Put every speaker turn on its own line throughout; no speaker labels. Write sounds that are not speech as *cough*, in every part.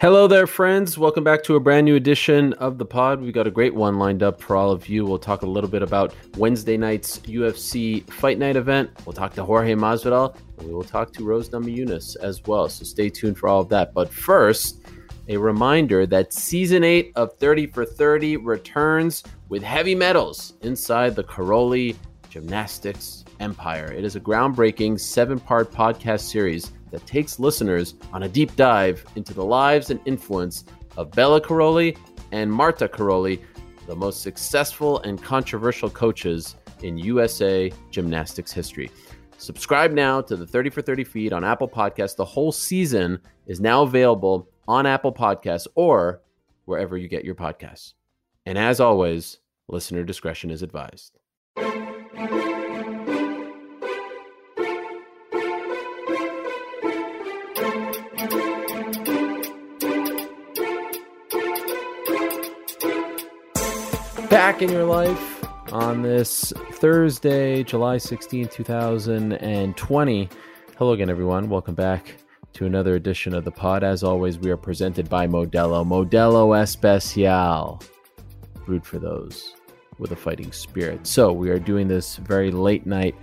Hello there, friends. Welcome back to a brand new edition of the pod. We've got a great one lined up for all of you. We'll talk a little bit about Wednesday night's UFC Fight Night event. We'll talk to Jorge Masvidal, and we will talk to Rose Namajunas as well. So stay tuned for all of that. But first, a reminder that season eight of 30 for 30 returns with Heavy Medals inside the Karolyi Gymnastics Empire. It is a groundbreaking seven part podcast series that takes listeners on a deep dive into the lives and influence of Béla Karolyi and Marta Karolyi, the most successful and controversial coaches in USA gymnastics history. Subscribe now to the 30 for 30 feed on Apple Podcasts. The whole season is now available on Apple Podcasts or wherever you get your podcasts. And as always, listener discretion is advised. Back in your life on this Thursday, July 16, 2020. Hello again, everyone. Welcome back to another edition of the pod. As always, we are presented by Modelo. Modelo Especial. Root for those with a fighting spirit. So, we are doing this very late night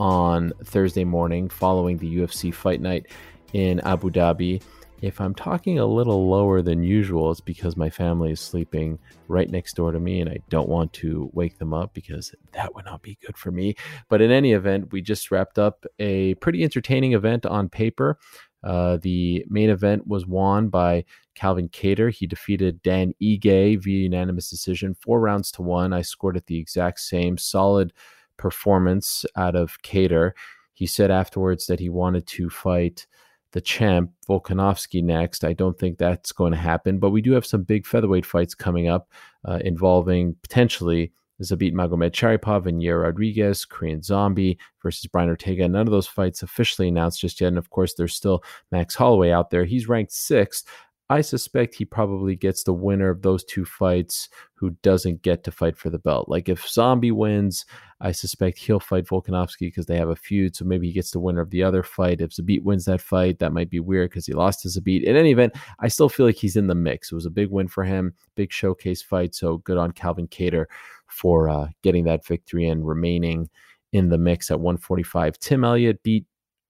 on Thursday morning following the UFC fight night in Abu Dhabi. If I'm talking a little lower than usual, it's because my family is sleeping right next door to me and I don't want to wake them up because that would not be good for me. But in any event, we just wrapped up a pretty entertaining event on paper. Uh, the main event was won by Calvin Kattar. He defeated Dan Ige via unanimous decision, four rounds to one. I scored it the exact same. Solid performance out of Kattar. He said afterwards that he wanted to fight the champ Volkanovski next. I don't think that's going to happen, but we do have some big featherweight fights coming up uh, involving potentially Zabit Magomedsharipov and Yair Rodriguez, Korean Zombie versus Brian Ortega. None of those fights officially announced just yet. And of course, there's still Max Holloway out there. He's ranked sixth. I suspect he probably gets the winner of those two fights who doesn't get to fight for the belt. Like if Zombie wins, I suspect he'll fight Volkanovski because they have a feud. So maybe he gets the winner of the other fight. If Zabit wins that fight, that might be weird because he lost to Zabit. In any event, I still feel like he's in the mix. It was a big win for him, big showcase fight. So good on Calvin Kattar for uh, getting that victory and remaining in the mix at 145. Tim Elliott beat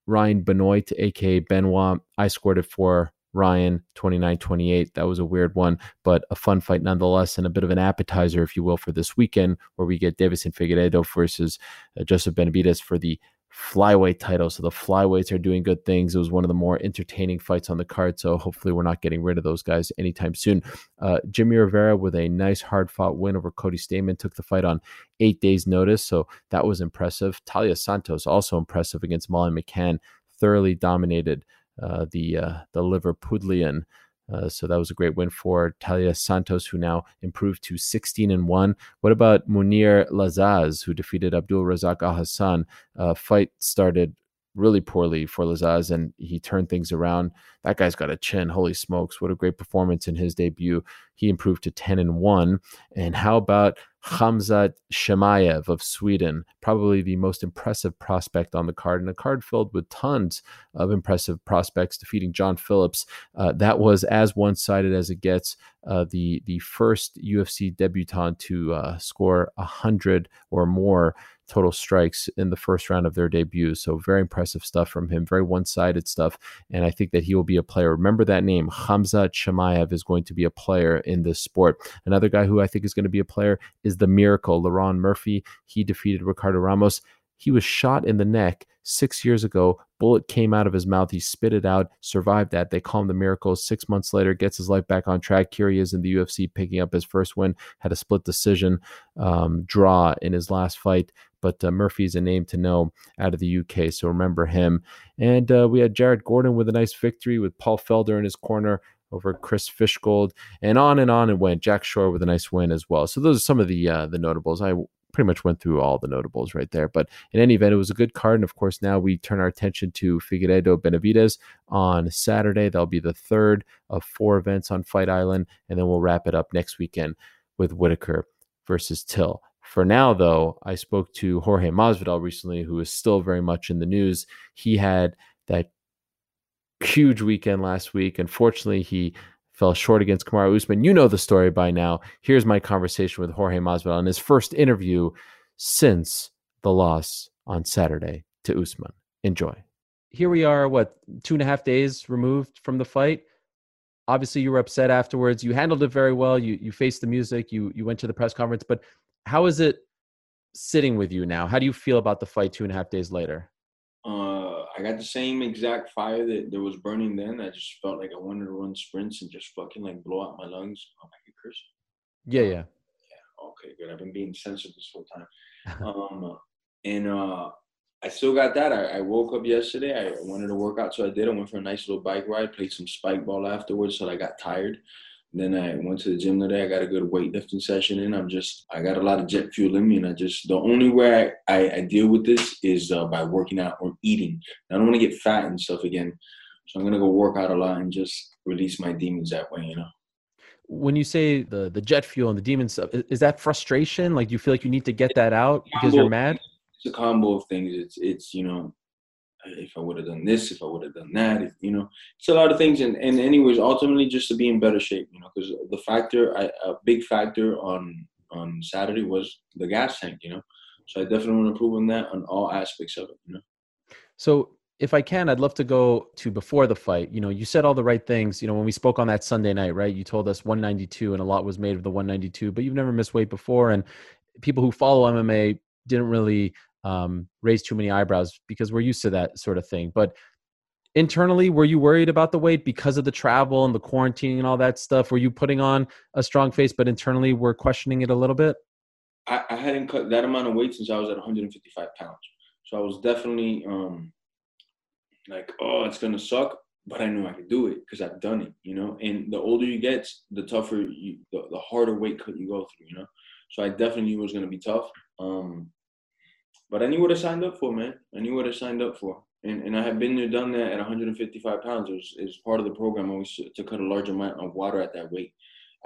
Ryan Benoit, aka Benoit. I scored it for Ryan 29 28. That was a weird one, but a fun fight nonetheless, and a bit of an appetizer, if you will, for this weekend where we get Deiveson Figueiredo versus uh, Joseph Benavidez for the flyweight title. So the flyweights are doing good things. It was one of the more entertaining fights on the card. So hopefully we're not getting rid of those guys anytime soon. Uh, Jimmy Rivera with a nice hard fought win over Cody Stamann took the fight on eight days notice. So that was impressive. Taila Santos also impressive against Molly McCann. Thoroughly dominated the uh, the Liverpudlian. Uh, so that was a great win for Taila Santos, who now improved to 16 and one. What about Mounir Lazzez, who defeated Abdul Razak Alhassan? Uh, fight started really poorly for Lazzez, and he turned things around. That guy's got a chin. Holy smokes! What a great performance in his debut. He improved to 10 and one. And how about Khamzat Chimaev of Sweden? Probably the most impressive prospect on the card, and a card filled with tons of impressive prospects, defeating John Phillips. Uh, that was as one-sided as it gets. Uh, the the first UFC debutant to uh, score hundred or more total strikes in the first round of their debut. So very impressive stuff from him, very one-sided stuff. And I think that he will be a player. Remember that name, Hamza Chimaev is going to be a player in this sport. Another guy who I think is going to be a player is the miracle, Lerone Murphy. He defeated Ricardo Ramos. He was shot in the neck six years ago. Bullet came out of his mouth. He spit it out, survived that. They call him the miracle. Six months later, gets his life back on track. Here he is in the UFC, picking up his first win. Had a split decision um, draw in his last fight. But uh, Murphy's a name to know out of the UK, so remember him. And uh, we had Jared Gordon with a nice victory with Paul Felder in his corner over Chris Fishgold, and on and on it went. Jack Shore with a nice win as well. So those are some of the uh, the notables. I pretty much went through all the notables right there. But in any event, it was a good card. And of course, now we turn our attention to Figueiredo Benavidez on Saturday. That'll be the third of four events on Fight Island. And then we'll wrap it up next weekend with Whitaker versus Till. For now, though, I spoke to Jorge Masvidal recently, who is still very much in the news. He had that huge weekend last week. Unfortunately, he fell short against Kamaru Usman. You know the story by now. Here's my conversation with Jorge Masvidal in his first interview since the loss on Saturday to Usman. Enjoy. Here we are, what, two and a half days removed from the fight. Obviously, you were upset afterwards. You handled it very well. You you faced the music. You you went to the press conference. But how is it sitting with you now? How do you feel about the fight two and a half days later?
Uh, I got the same exact fire that, that was burning then. I just felt like I wanted to run sprints and just fucking like blow out my lungs. Oh, can curse.
Yeah, yeah.
Yeah. Okay, good. I've been being censored this whole time. *laughs* um, and uh, I still got that. I, I, woke up yesterday. I wanted to work out, so I did. I went for a nice little bike ride, played some spike ball afterwards, so I got tired. Then I went to the gym today. I got a good weightlifting session in. I'm just, I got a lot of jet fuel in me, and I just, the only way I, I, I deal with this is uh, by working out or eating. I don't want to get fat and stuff again, so I'm gonna go work out a lot and just release my demons that way, you know.
When you say the the jet fuel and the demon stuff, is that frustration? Like do you feel like you need to get that out because you're mad?
It's a combo of things. It's it's you know if I would have done this, if I would have done that, if, you know, it's a lot of things. And, and anyways, ultimately just to be in better shape, you know, because the factor, I, a big factor on, on Saturday was the gas tank, you know, so I definitely want to improve on that on all aspects of it, you know.
So if I can, I'd love to go to before the fight. You know, you said all the right things. You know, when we spoke on that Sunday night, right? You told us 192 and a lot was made of the 192, but you've never missed weight before. And people who follow MMA didn't really um, raise too many eyebrows because we're used to that sort of thing. But internally, were you worried about the weight because of the travel and the quarantine and all that stuff? Were you putting on a strong face, but internally we're questioning it a little bit?
I, I hadn't cut that amount of weight since I was at 155 pounds. So I was definitely um, like, oh, it's gonna suck, but I knew I could do it because I've done it, you know. And the older you get, the tougher you, the, the harder weight cut you go through, you know. So I definitely knew it was gonna be tough. Um, but I knew what I signed up for, man. I knew what I signed up for. And, and I have been there, done that at 155 pounds. It was, it was part of the program always to, cut a large amount of water at that weight.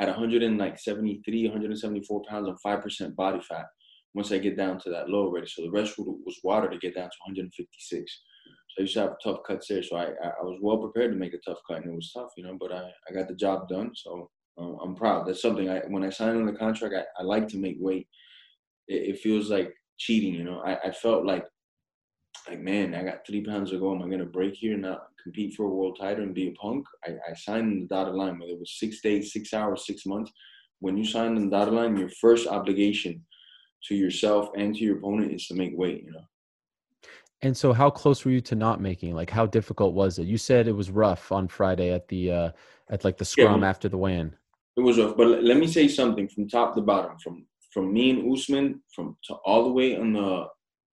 At 173, 174 pounds and 5% body fat, once I get down to that low already. So the rest was water to get down to 156. So I used to have tough cuts there. So I, I was well prepared to make a tough cut, and it was tough, you know, but I, I got the job done. So um, I'm proud. That's something I, when I signed on the contract, I, I like to make weight. It, it feels like cheating. You know, I, I felt like like man, I got three pounds to go. Am I gonna break here and not compete for a world title and be a punk? I, I signed the dotted line, whether it was six days, six hours, six months. When you sign the dotted line, your first obligation to yourself and to your opponent is to make weight. You know.
And so, how close were you to not making? Like, how difficult was it? You said it was rough on Friday at the uh, at like the scrum yeah, after the weigh-in.
It was rough, but let me say something from top to bottom, from from me and Usman, from to all the way on the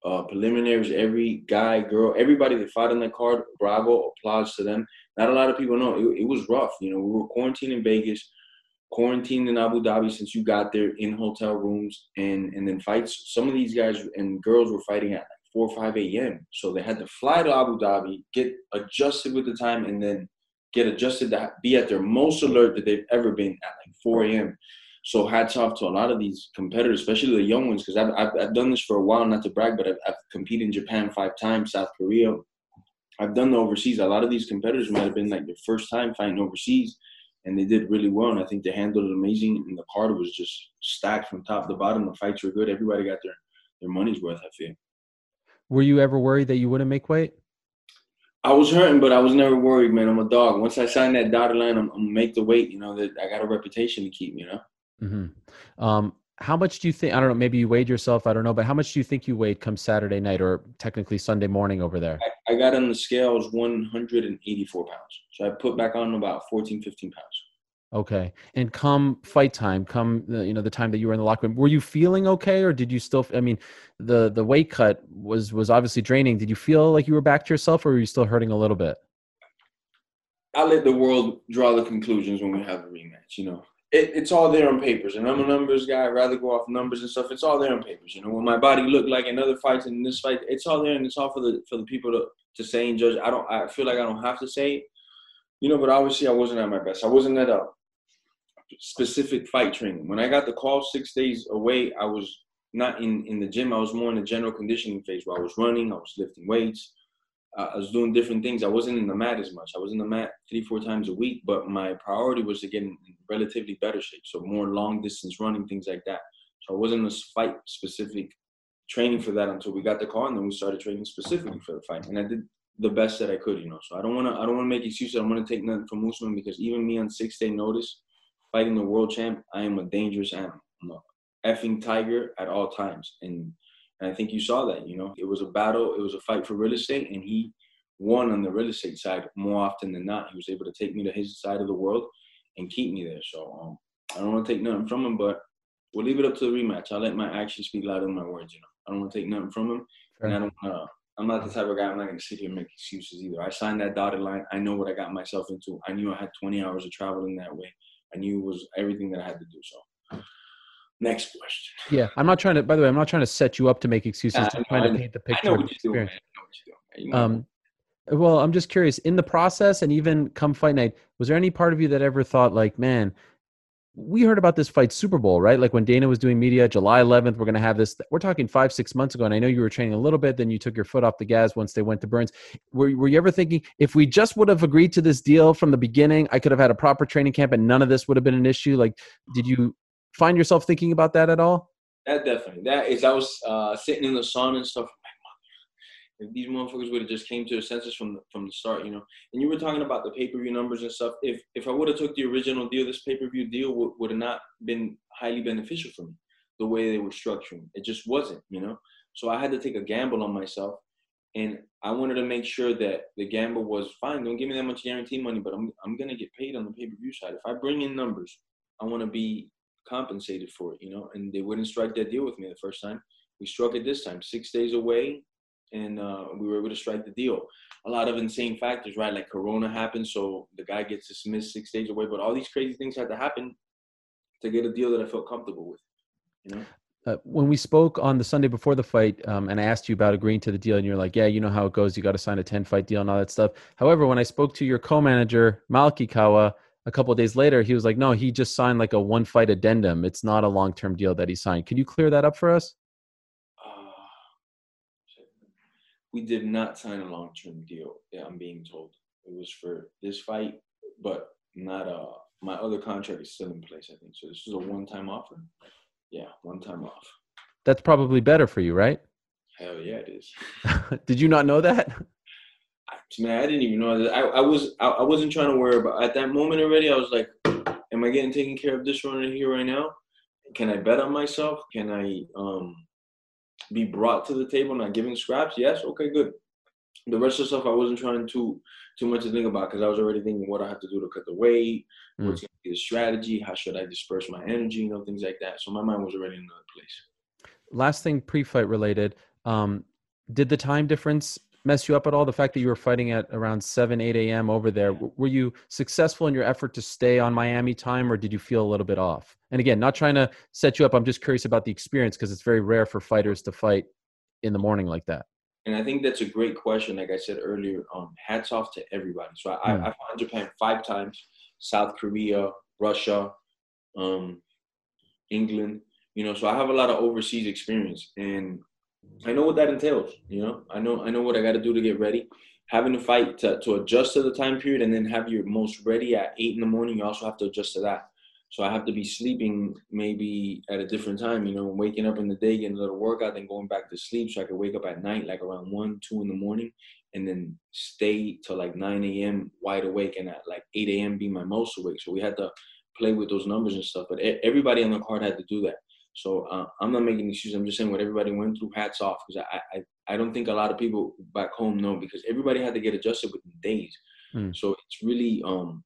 uh, preliminaries, every guy, girl, everybody that fought on that card, bravo, applause to them. Not a lot of people know it, it was rough. You know, we were quarantined in Vegas, quarantined in Abu Dhabi since you got there in hotel rooms, and and then fights. Some of these guys and girls were fighting at like four or five a.m. So they had to fly to Abu Dhabi, get adjusted with the time, and then get adjusted to be at their most alert that they've ever been at like 4 a.m. So hats off to a lot of these competitors, especially the young ones, because I've, I've, I've done this for a while, not to brag, but I've, I've competed in Japan five times, South Korea. I've done the overseas. A lot of these competitors might have been like their first time fighting overseas, and they did really well. And I think they handled it amazing. And the card was just stacked from top to bottom. The fights were good. Everybody got their their money's worth. I feel.
Were you ever worried that you wouldn't make weight?
I was hurting, but I was never worried, man. I'm a dog. Once I signed that dotted line, I'm, I'm gonna make the weight. You know that I got a reputation to keep. You know.
Mm-hmm. Um, how much do you think? I don't know. Maybe you weighed yourself. I don't know. But how much do you think you weighed come Saturday night or technically Sunday morning over there?
I, I got on the scale. was 184 pounds. So I put back on about 14, 15 pounds.
Okay. And come fight time, come the, you know the time that you were in the locker room, were you feeling okay, or did you still? I mean, the the weight cut was was obviously draining. Did you feel like you were back to yourself, or were you still hurting a little bit?
I let the world draw the conclusions when we have a rematch. You know, it, it's all there on papers. And I'm a numbers guy. I'd rather go off numbers and stuff. It's all there on papers. You know, when my body looked like in other fights and in this fight, it's all there and it's all for the for the people to, to say and judge. I don't I feel like I don't have to say it. You know, but obviously I wasn't at my best. I wasn't at a specific fight training. When I got the call six days away, I was not in, in the gym. I was more in the general conditioning phase where I was running, I was lifting weights, I was doing different things. I wasn't in the mat as much. I was in the mat three, four times a week, but my priority was to get in relatively better shape. So more long distance running, things like that. So I wasn't a fight specific training for that until we got the call, and then we started training specifically for the fight. And I did the best that I could, you know. So I don't want to, I don't want to make excuses. I want to take nothing from Usman because even me on six day notice, fighting the world champ, I am a dangerous animal. I'm a effing tiger at all times, and and I think you saw that, you know, it was a battle, it was a fight for real estate, and he won on the real estate side more often than not. He was able to take me to his side of the world and keep me there. So um, I don't want to take nothing from him, but we'll leave it up to the rematch. I'll let my actions speak louder than my words, you know. I don't want to take nothing from him. And I don't uh, I'm not the type of guy I'm not gonna sit here and make excuses either. I signed that dotted line. I know what I got myself into. I knew I had 20 hours of traveling that way. I knew it was everything that I had to do. So Next question.
Yeah, I'm not trying to. By the way, I'm not trying to set you up to make excuses. I'm trying to paint the picture.
I know what you're doing. I know what you're doing.
Um, well, I'm just curious. In the process, and even come fight night, was there any part of you that ever thought, like, man, we heard about this fight Super Bowl, right? Like when Dana was doing media, July 11th, we're going to have this. We're talking five, six months ago, and I know you were training a little bit. Then you took your foot off the gas once they went to Burns. Were, were you ever thinking, if we just would have agreed to this deal from the beginning, I could have had a proper training camp, and none of this would have been an issue? Like, did you find yourself thinking about that at all?
That definitely. That is, I was uh, sitting in the sun and stuff. If these motherfuckers would have just came to a census from the, from the start, you know. And you were talking about the pay per view numbers and stuff. If if I would have took the original deal, this pay per view deal would would have not been highly beneficial for me. The way they were structuring, it just wasn't, you know. So I had to take a gamble on myself, and I wanted to make sure that the gamble was fine. Don't give me that much guarantee money, but I'm I'm gonna get paid on the pay per view side. If I bring in numbers, I want to be compensated for it, you know. And they wouldn't strike that deal with me the first time. We struck it this time, six days away, and uh, we were able to strike the deal. A lot of insane factors, right? Like Corona happened, so the guy gets dismissed six days away. But all these crazy things had to happen to get a deal that I felt comfortable with, you know.
Uh, when we spoke on the Sunday before the fight, um, and I asked you about agreeing to the deal, and you're like, "Yeah, you know how it goes. You got to sign a ten fight deal and all that stuff." However, when I spoke to your co-manager Malki Kawa, a couple days later, he was like, no, he just signed like a one fight addendum. It's not a long term deal that he signed. Can you clear that up for us? Uh, *sighs*
we did not sign a long term deal. Yeah, I'm being told it was for this fight, but not uh my other contract is still in place. I think so. This is a one time offer. Yeah, one time off.
That's probably better for you, right?
Hell yeah, it is. *laughs*
did you not know that?
Man, I didn't even know that. I, I was I, I wasn't trying to worry about at that moment already. I was like, am I getting taken care of this runner here right now? Can I bet on myself? Can I um be brought to the table, not giving scraps? Yes. Okay, good. The rest of the stuff I wasn't trying to too much to think about because I was already thinking what I have to do to cut the weight, mm. what's going to be the strategy, how should I disperse my energy, you know, things like that. So my mind was already in another place.
Last thing, pre-fight related. Um, did the time difference mess you up at all? The fact that you were fighting at around 7, 8 a.m. over there, were you successful in your effort to stay on Miami time or did you feel a little bit off? And again, not trying to set you up. I'm just curious about the experience because it's very rare for fighters to fight in the morning like that.
And I think that's a great question. Like I said earlier, um, hats off to everybody. So I, mm. I, I fought in Japan five times, South Korea, Russia, um, England. You know, so I have a lot of overseas experience, and I know what that entails. You know, I know I know what I got to do to get ready. Having to fight to, to adjust to the time period and then have your most ready at eight in the morning. You also have to adjust to that. So I have to be sleeping maybe at a different time. You know, waking up in the day, getting a little workout, then going back to sleep so I could wake up at night, like around one, two in the morning, and then stay till like 9 a.m. wide awake, and at like 8 a.m. be my most awake. So we had to play with those numbers and stuff. But everybody on the card had to do that. So uh, I'm not making excuses. I'm just saying what everybody went through. Hats off because I, I I don't think a lot of people back home know because everybody had to get adjusted within days. Mm. So it's really um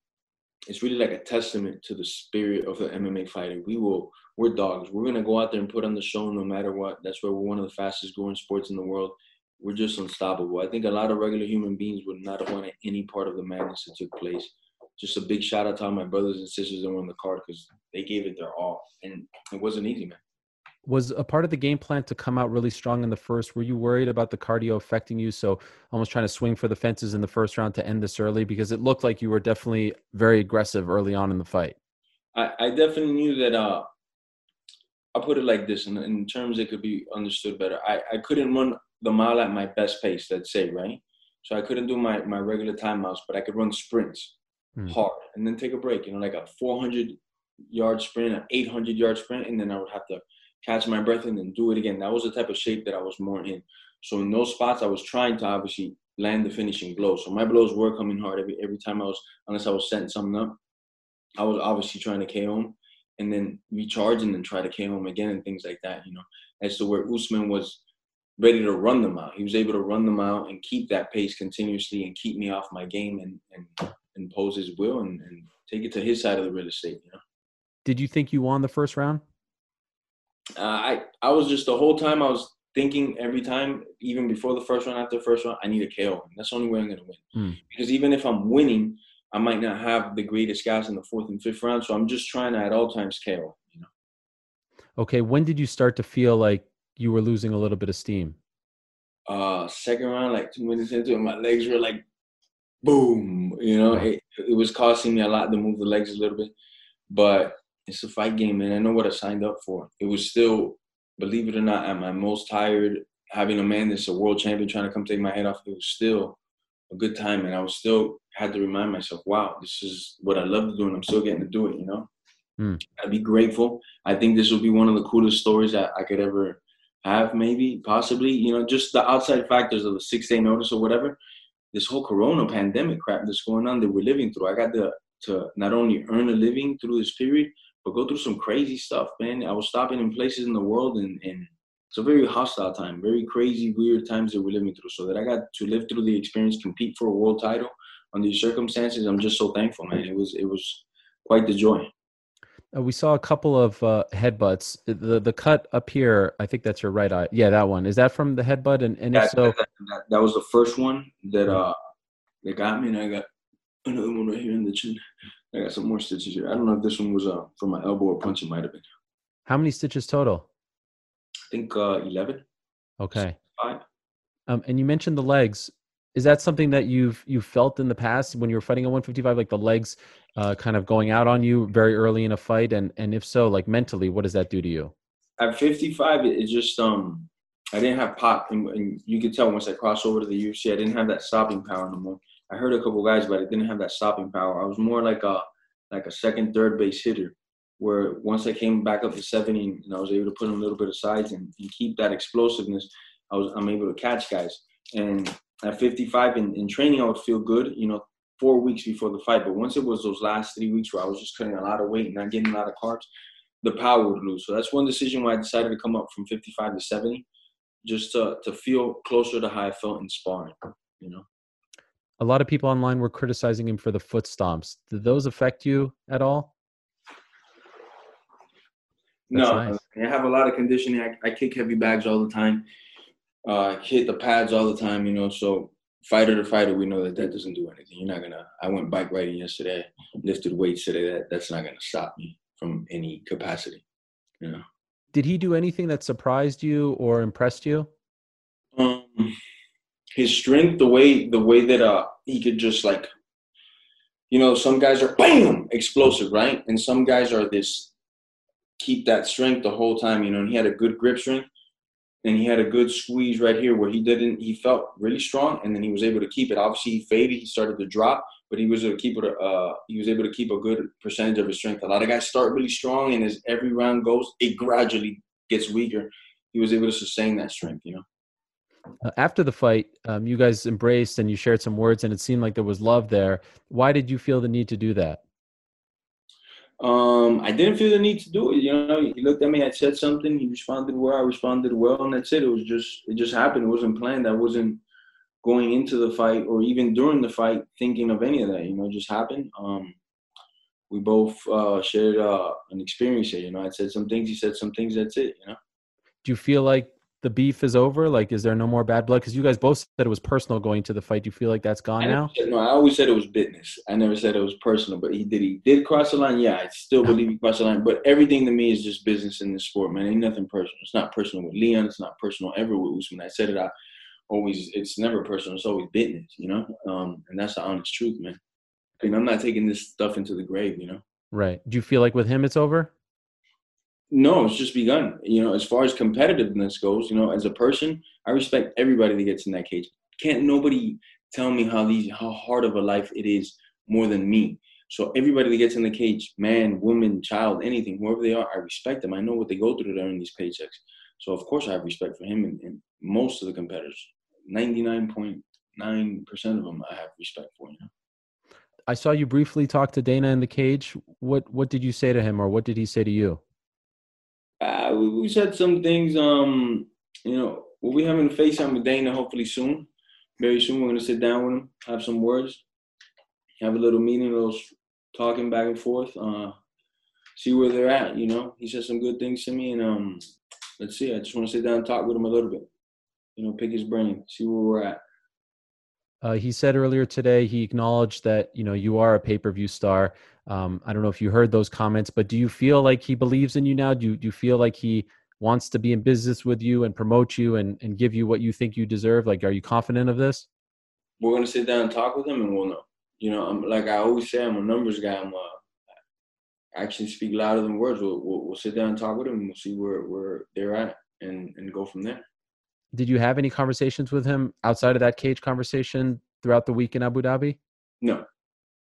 it's really like a testament to the spirit of the MMA fighter. We will we're dogs. We're gonna go out there and put on the show no matter what. That's why we're one of the fastest growing sports in the world. We're just unstoppable. I think a lot of regular human beings would not have wanted any part of the madness that took place just a big shout out to all my brothers and sisters that were on the card because they gave it their all, and it wasn't easy, man.
Was a part of the game plan to come out really strong in the first? Were you worried about the cardio affecting you? So almost trying to swing for the fences in the first round to end this early because it looked like you were definitely very aggressive early on in the fight.
I, I definitely knew that. Uh, I'll put it like this, in, in terms it could be understood better. I, I couldn't run the mile at my best pace. Let's say right. so I couldn't do my my regular timeouts, but I could run sprints
Hmm.
hard and then take a break. You know, like a 400 yard sprint, an 800 yard sprint, and then I would have to catch my breath and then do it again. That was the type of shape that I was more in. So in those spots, I was trying to obviously land the finishing blow. So my blows were coming hard every every time I was, unless I was setting something up. I was obviously trying to KO him and then recharge and then try to KO him again and things like that, you know. As to where Usman was ready to run them out. He was able to run them out and keep that pace continuously and keep me off my game and, and impose his will and, and take it to his side of the real estate, you know.
Did you think you won the first round?
Uh, I I was just the whole time I was thinking every time, even before the first round, after the first round, I need a KO. And That's the only way I'm gonna win.
Mm.
Because even if I'm winning, I might not have the greatest guys in the fourth and fifth round. So I'm just trying to at all times KO. You know.
Okay, when did you start to feel like you were losing a little bit of steam?
Uh, second round, like two minutes into it, my legs were like, boom. You know, it, it was costing me a lot to move the legs a little bit, but it's a fight game, and I know what I signed up for. It was still, believe it or not, at my most tired, having a man that's a world champion trying to come take my head off. It was still a good time, and I was still had to remind myself, wow, this is what I love to do, and I'm still getting to do it. You know,
Hmm.
I'd be grateful. I think this will be one of the coolest stories that I could ever have, maybe, possibly. You know, just the outside factors of the six day notice or whatever. This whole Corona pandemic crap that's going on that we're living through. I got to to not only earn a living through this period, but go through some crazy stuff, man. I was stopping in places in the world, and, and it's a very hostile time, very crazy, weird times that we're living through. So that I got to live through the experience, compete for a world title under these circumstances, I'm just so thankful, man. It was it was quite the joy.
Uh, we saw a couple of uh, headbutts. The the cut up here, I think that's your right eye. Yeah, that one. Is that from the headbutt? And, and if so,
that, that, that was the first one that uh that got me, and I got another one right here in the chin. I got some more stitches here. I don't know if this one was uh from my elbow or punch. It might have been.
how many stitches total?
I think uh eleven.
Okay.
Five.
Um, and you mentioned the legs. Is that something that you've you felt in the past when you were fighting at 155, like the legs uh, kind of going out on you very early in a fight? And and if so, like mentally, what does that do to you?
At 55, it, just um I didn't have pop, and, and you could tell once I crossed over to the UFC, I didn't have that stopping power no more. I heard a couple guys, but I didn't have that stopping power. I was more like a like a second, third base hitter, where once I came back up to 70 and I was able to put in a little bit of sides and, and keep that explosiveness, I was I'm able to catch guys. And at 55 in, in training, I would feel good, you know, four weeks before the fight. But once it was those last three weeks where I was just cutting a lot of weight and not getting a lot of carbs, the power would lose. So that's one decision why I decided to come up from 55 to 70, just to, to feel closer to how I felt in sparring, you know.
A lot of people online were criticizing him for the foot stomps. Did those affect you at all? That's
no,
nice.
I have a lot of conditioning. I, I kick heavy bags all the time. Uh, hit the pads all the time, you know. So fighter to fighter, we know that that doesn't do anything. You're not gonna. I went bike riding yesterday, lifted weights today. That that's not gonna stop me from any capacity, you know.
Did he do anything that surprised you or impressed you?
Um, his strength, the way the way that uh he could just like, you know, some guys are bam explosive, right, and some guys are this keep that strength the whole time, you know. And he had a good grip strength, and he had a good squeeze right here where he didn't. He felt really strong, and then he was able to keep it. Obviously, he faded. He started to drop, but he was able to keep it. Uh, he was able to keep a good percentage of his strength. A lot of guys start really strong, and as every round goes, it gradually gets weaker. He was able to sustain that strength, you know.
Uh, after the fight, um, you guys embraced and you shared some words, and it seemed like there was love there. Why did you feel the need to do that?
Um, I didn't feel the need to do it. You know, he looked at me. I said something. He responded well. I responded well, and that's it. It was just, it just happened. It wasn't planned. I wasn't going into the fight or even during the fight thinking of any of that. You know, it just happened. Um, we both uh, shared uh, an experience here. You know, I said some things. He said some things. That's it. You know.
Do you feel like the beef is over? Like, is there no more bad blood? Because you guys both said it was personal going to the fight. Do you feel like that's gone now?
said- no, I always said it was business. I never said it was personal, but he did. He did cross the line. Yeah, I still *laughs* believe he crossed the line. But everything to me is just business in this sport, man. Ain't nothing personal. It's not personal with Leon. It's not personal ever with Usman. I said it. I always. It's never personal. It's always business. You know. Um, and that's the honest truth, man. I mean, I'm not taking this stuff into the grave. You know.
Right. Do you feel like with him it's over?
No, it's just begun. You know, as far as competitiveness goes, you know, as a person, I respect everybody that gets in that cage. Can't nobody tell me how these how hard of a life it is more than me. So everybody that gets in the cage, man, woman, child, anything, whoever they are, I respect them. I know what they go through to earn these paychecks. So of course I have respect for him and, and most of the competitors. Ninety nine point nine percent of them I have respect for. You know.
I saw you briefly talk to Dana in the cage. What what did you say to him, or what did he say to you?
Uh, we, said some things. Um, you know, we'll be having a FaceTime with Dana hopefully soon. Very soon, we're gonna sit down with him, have some words, have a little meeting, a little talking back and forth. Uh, see where they're at. You know, he said some good things to me, and um, let's see. I just want to sit down and talk with him a little bit. You know, pick his brain, see where we're at.
Uh, he said earlier today he acknowledged that you know you are a pay per view star. Um, I don't know if you heard those comments, but do you feel like he believes in you now? Do you, do you feel like he wants to be in business with you and promote you and, and give you what you think you deserve? Like, are you confident of this?
We're gonna sit down and talk with him, and we'll know. You know, I'm like I always say, I'm a numbers guy. I'm a actually speak louder than words. We'll, we'll, we'll sit down and talk with them and we'll see where, where they're at and, and go from there.
Did you have any conversations with him outside of that cage conversation throughout the week in Abu Dhabi?
No,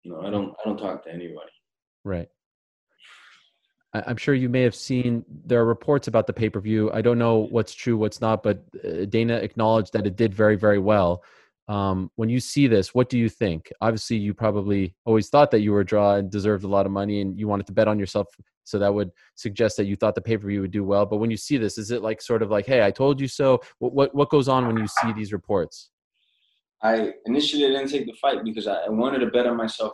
no, I don't. I don't talk to anybody.
Right. I'm sure you may have seen there are reports about the pay per view. I don't know what's true, what's not, but uh, Dana acknowledged that it did very, very well. Um, when you see this, what do you think? Obviously, you probably always thought that you were a draw and deserved a lot of money, and you wanted to bet on yourself. So that would suggest that you thought the pay per view would do well. But when you see this, is it like sort of like, "Hey, I told you so"? What what, what goes on when you see these reports?
I initially didn't take the fight because I, wanted to bet on myself.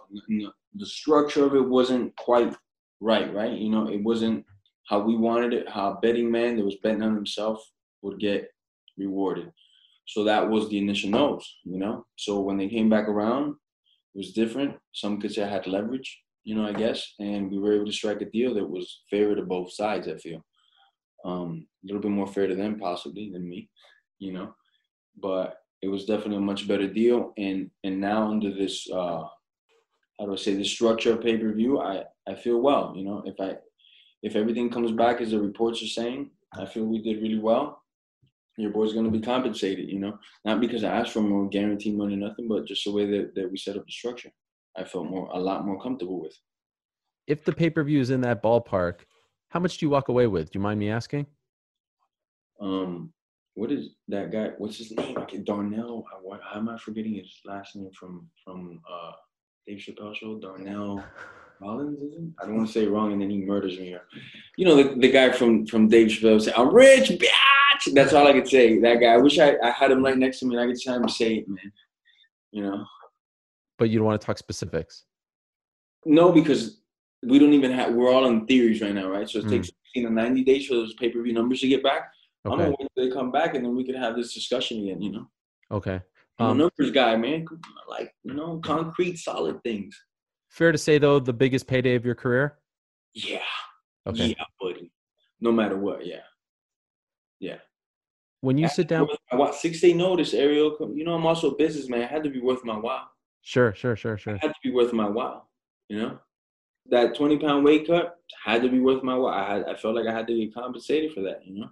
The structure of it wasn't quite right, right? You know, it wasn't how we wanted it. How a betting man that was betting on himself would get rewarded. So that was the initial nose, you know. So when they came back around, it was different. Some could say I had leverage, you know, I guess, and we were able to strike a deal that was fair to both sides. I feel um, a little bit more fair to them possibly than me, you know, but it was definitely a much better deal. And and now under this, uh, how do I say, the structure of pay per view, I I feel well. You know, if I if everything comes back as the reports are saying, I feel we did really well your boy's going to be compensated, you know, not because I asked for more guaranteed money, nothing, but just the way that, that we set up the structure. I felt more, a lot more comfortable with.
If the pay per view is in that ballpark, how much do you walk away with? Do you mind me asking?
Um, what is that guy? What's his name? Okay, Darnell. I what, how am I forgetting his last name from from uh, Dave Chappelle show? Darnell *laughs* Collins, is it? I don't want to say wrong, and then he murders me. You know, the, the guy from from Dave Chappelle say, "I'm rich, bitch." That's all I could say. That guy. I wish I, I had him right next to me and I could tell him to say it, man. You know.
But you don't want to talk specifics.
No, because we don't even have. We're all in theories right now, right? So it mm. takes you know 90 days for those pay per view numbers to get back. Okay. I'm gonna wait they come back and then we can have this discussion again. You know.
Okay.
I'm um, a numbers guy, man. Like you know, concrete, solid things.
Fair to say though, the biggest payday of your career.
Yeah. Okay. Yeah, buddy. No matter what, yeah. Yeah.
When you sit down,
I want six day notice, Ariel. You know, I'm also a businessman. It had to be worth my while.
Sure, sure, sure, sure.
It had to be worth my while. You know, that 20 pound weight cut had to be worth my while. I had, I felt like I had to get compensated for that. You know.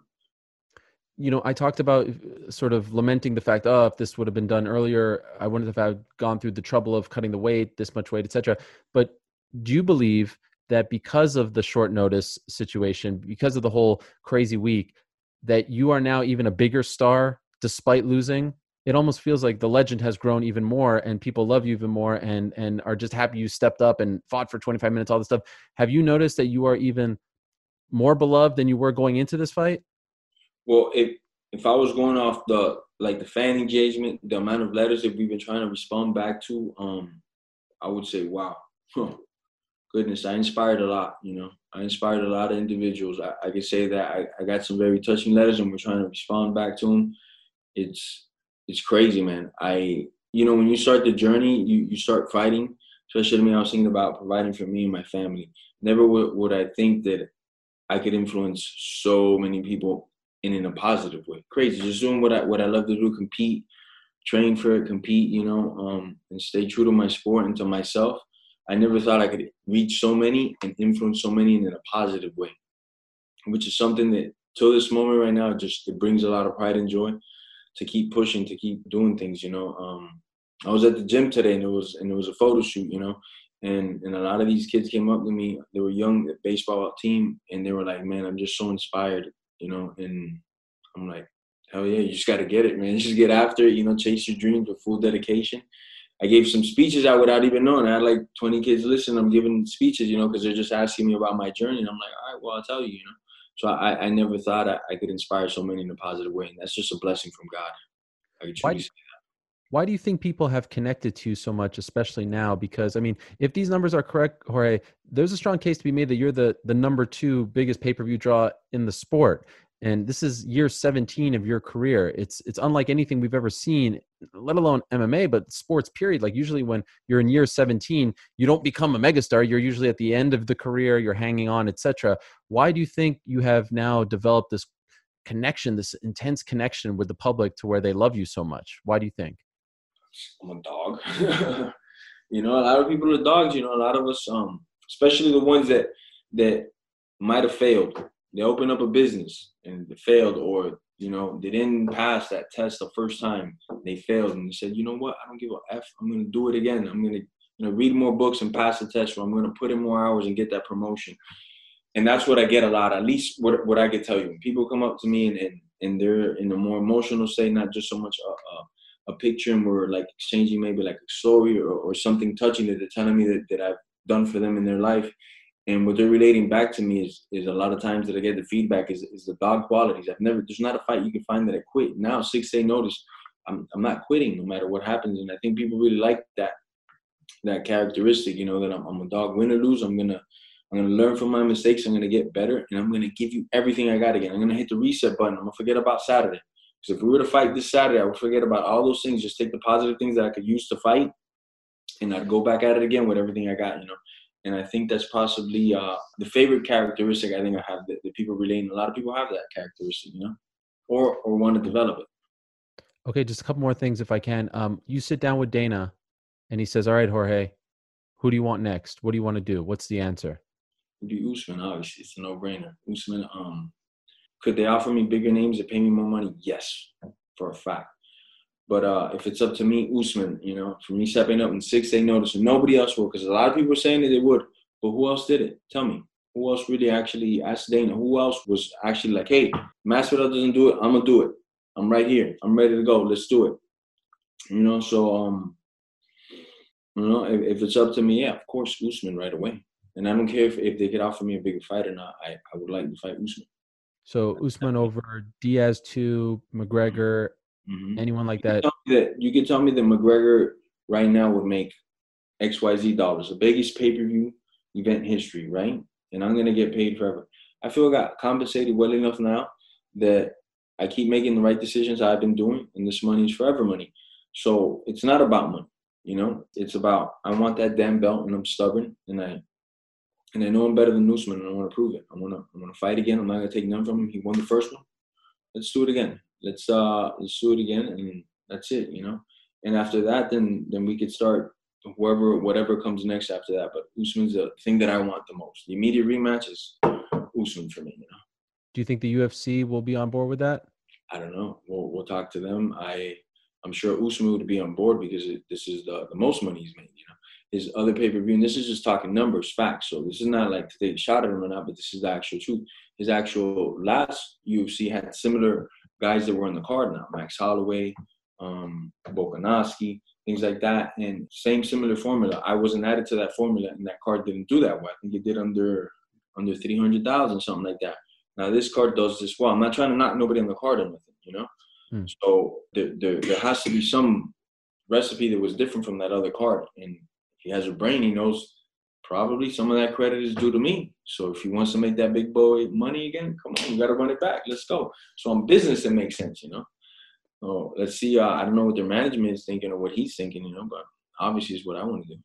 You know, I talked about uh, sort of lamenting the fact, oh, if this would have been done earlier, I wouldn't have had gone through the trouble of cutting the weight, this much weight, etc. But do you believe that because of the short notice situation, because of the whole crazy week, that you are now even a bigger star despite losing? It almost feels like the legend has grown even more and people love you even more and and are just happy you stepped up and fought for 25 minutes all this stuff. Have you noticed that you are even more beloved than you were going into this fight
well if if i was going off the like the fan engagement the amount of letters that we've been trying to respond back to um i would say wow *laughs* goodness i inspired a lot you know I inspired a lot of individuals. I, I can say that I, I got some very touching letters, and we're trying to respond back to them. It's it's crazy, man. I you know when you start the journey, you you start fighting. Especially to me, I was thinking about providing for me and my family. Never would, would I think that I could influence so many people in, in a positive way. Crazy, just doing what I what I love to do, compete, train for it, compete, you know, um, and stay true to my sport and to myself. I never thought I could reach so many and influence so many in a positive way, which is something that till this moment right now, just it brings a lot of pride and joy to keep pushing, to keep doing things, you know. Um, I was at the gym today, and it was and it was a photo shoot, you know, and and a lot of these kids came up to me. They were young, baseball team, and they were like, "Man, I'm just so inspired," you know. And I'm like, "Hell yeah, you just got to get it, man. You just get after it, you know, chase your dreams with full dedication." I gave some speeches out without even knowing. I had like 20 kids listen. I'm giving speeches, you know, because they're just asking me about my journey. And I'm like, all right, well, I'll tell you, you know. So I, I never thought I, I could inspire so many in a positive way. And that's just a blessing from God.
Why, why do you think people have connected to you so much, especially now? Because I mean, if these numbers are correct, Jorge, there's a strong case to be made that you're the the number two biggest pay per view draw in the sport, and this is year 17 of your career. It's it's unlike anything we've ever seen, let alone MMA, but sports period. Like usually when you're in year 17, you don't become a megastar. You're usually at the end of the career. You're hanging on, etc. Why do you think you have now developed this connection, this intense connection with the public to where they love you so much? Why do you think?
I'm a dog. *laughs* you know, a lot of people are dogs. You know, a lot of us, um, especially the ones that that might have failed. They open up a business and they failed, or you know, they didn't pass that test the first time. They failed, and they said, you know what? I don't give a f. I'm gonna do it again. I'm gonna you know read more books and pass the test. Or I'm gonna put in more hours and get that promotion. And that's what I get a lot. At least what what I could tell you. When people come up to me and and, and they're in a more emotional state, not just so much a, a a picture and we're like exchanging maybe like a story or, or something touching that they're telling me that, that I've done for them in their life. And what they're relating back to me is is a lot of times that I get the feedback is, is the dog qualities. I've never there's not a fight you can find that I quit. Now six day notice, I'm I'm not quitting no matter what happens. And I think people really like that that characteristic, you know, that I'm, I'm a dog, win or lose, I'm gonna I'm gonna learn from my mistakes, I'm gonna get better, and I'm gonna give you everything I got again. I'm gonna hit the reset button. I'm gonna forget about Saturday. Because if we were to fight this Saturday, I would forget about all those things, just take the positive things that I could use to fight, and I'd go back at it again with everything I got, you know. And I think that's possibly uh, the favorite characteristic I think I have that, that people relate. A lot of people have that characteristic, you know, or or want to develop it.
Okay, just a couple more things if I can. Um, you sit down with Dana, and he says, "All right, Jorge, who do you want next? What do you want to do? What's the answer?"
Do Usman, obviously, it's a no-brainer. Usman, um, could they offer me bigger names to pay me more money? Yes, for a fact. But uh, if it's up to me, Usman, you know, for me stepping up in six they notice, and nobody else will, because a lot of people are saying that they would, but who else did it? Tell me. Who else really actually asked Dana? Who else was actually like, hey, Masvidal doesn't do it, I'm gonna do it. I'm right here. I'm ready to go. Let's do it. You know, so um, you know, if, if it's up to me, yeah, of course, Usman right away. And I don't care if, if they could offer me a bigger fight or not. I, I would like to fight Usman.
So Usman over Diaz two, McGregor, mm-hmm. anyone like that.
that. You can tell me that McGregor right now would make X Y Z dollars, the biggest pay per view event in history, right? And I'm gonna get paid forever. I feel I got compensated well enough now that I keep making the right decisions I've been doing, and this money is forever money. So it's not about money, you know. It's about I want that damn belt, and I'm stubborn, and I and I know I'm better than Usman, and I want to prove it. I want to, I want to fight again. I'm not gonna take none from him. He won the first one. Let's do it again. Let's uh, let's do it again, and that's it. You know. And after that, then then we could start whoever, whatever comes next after that. But Usman's the thing that I want the most. The immediate rematch is Usman for me. You know.
Do you think the UFC will be on board with that?
I don't know. We'll we'll talk to them. I I'm sure Usman would be on board because it, this is the the most money he's made. You know his other pay per view, and this is just talking numbers, facts. So this is not like to take a shot at him or not, but this is the actual truth. His actual last UFC had similar guys that were in the card now, Max Holloway, um, Volkanovski, things like that, and same similar formula. I wasn't added to that formula, and that card didn't do that well. I think it did under under three hundred thousand, something like that. Now this card does this well. I'm not trying to knock nobody on the card or anything, you know. Hmm. So there, there there has to be some recipe that was different from that other card, and he has a brain. He knows probably some of that credit is due to me. So if he wants to make that big boy money again, come on, we got to run it back. Let's go. So on business, it makes sense, you know. Oh, let's see. Uh, I don't know what their management is thinking or what he's thinking, you know, but obviously is what I want to do.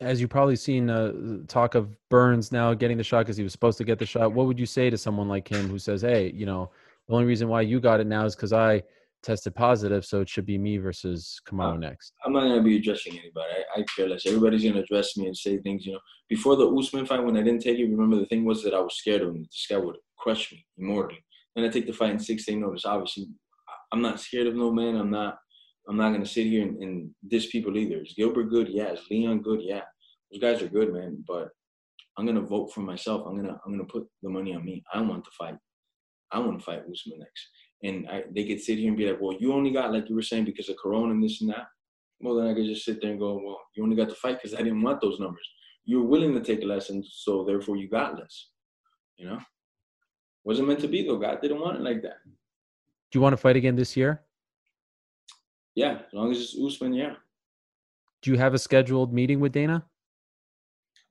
As you've probably seen, uh, talk of Burns now getting the shot because he was supposed to get the shot. What would you say to someone like him who says, "Hey, you know, the only reason why you got it now is because I tested positive, so it should be me versus uh, next.
I'm not gonna be addressing anybody. I, I care less. Everybody's gonna address me and say things. You know, before the Usman fight, when I didn't take it, remember the thing was that I was scared of him. This guy would crush me immortally. Then I take the fight in six day notice. Obviously, I'm not scared of no man. I'm not I'm not gonna sit here and, and diss people either. Is Gilbert good? Yeah. Is Leon good? Yeah. Those guys are good, man. But I'm gonna vote for myself. I'm gonna I'm gonna put the money on me. I want to fight. I want to fight Usman next. And I, they could sit here and be like, well, you only got like you were saying because of Corona and this and that. Well, then I could just sit there and go, well, you only got to fight because I didn't want those numbers. You were willing to take a lesson, so therefore you got less. You know, wasn't meant to be though. God didn't want it like that.
Do you want to fight again this year?
Yeah, as long as it's Usman, yeah.
Do you have a scheduled meeting with Dana?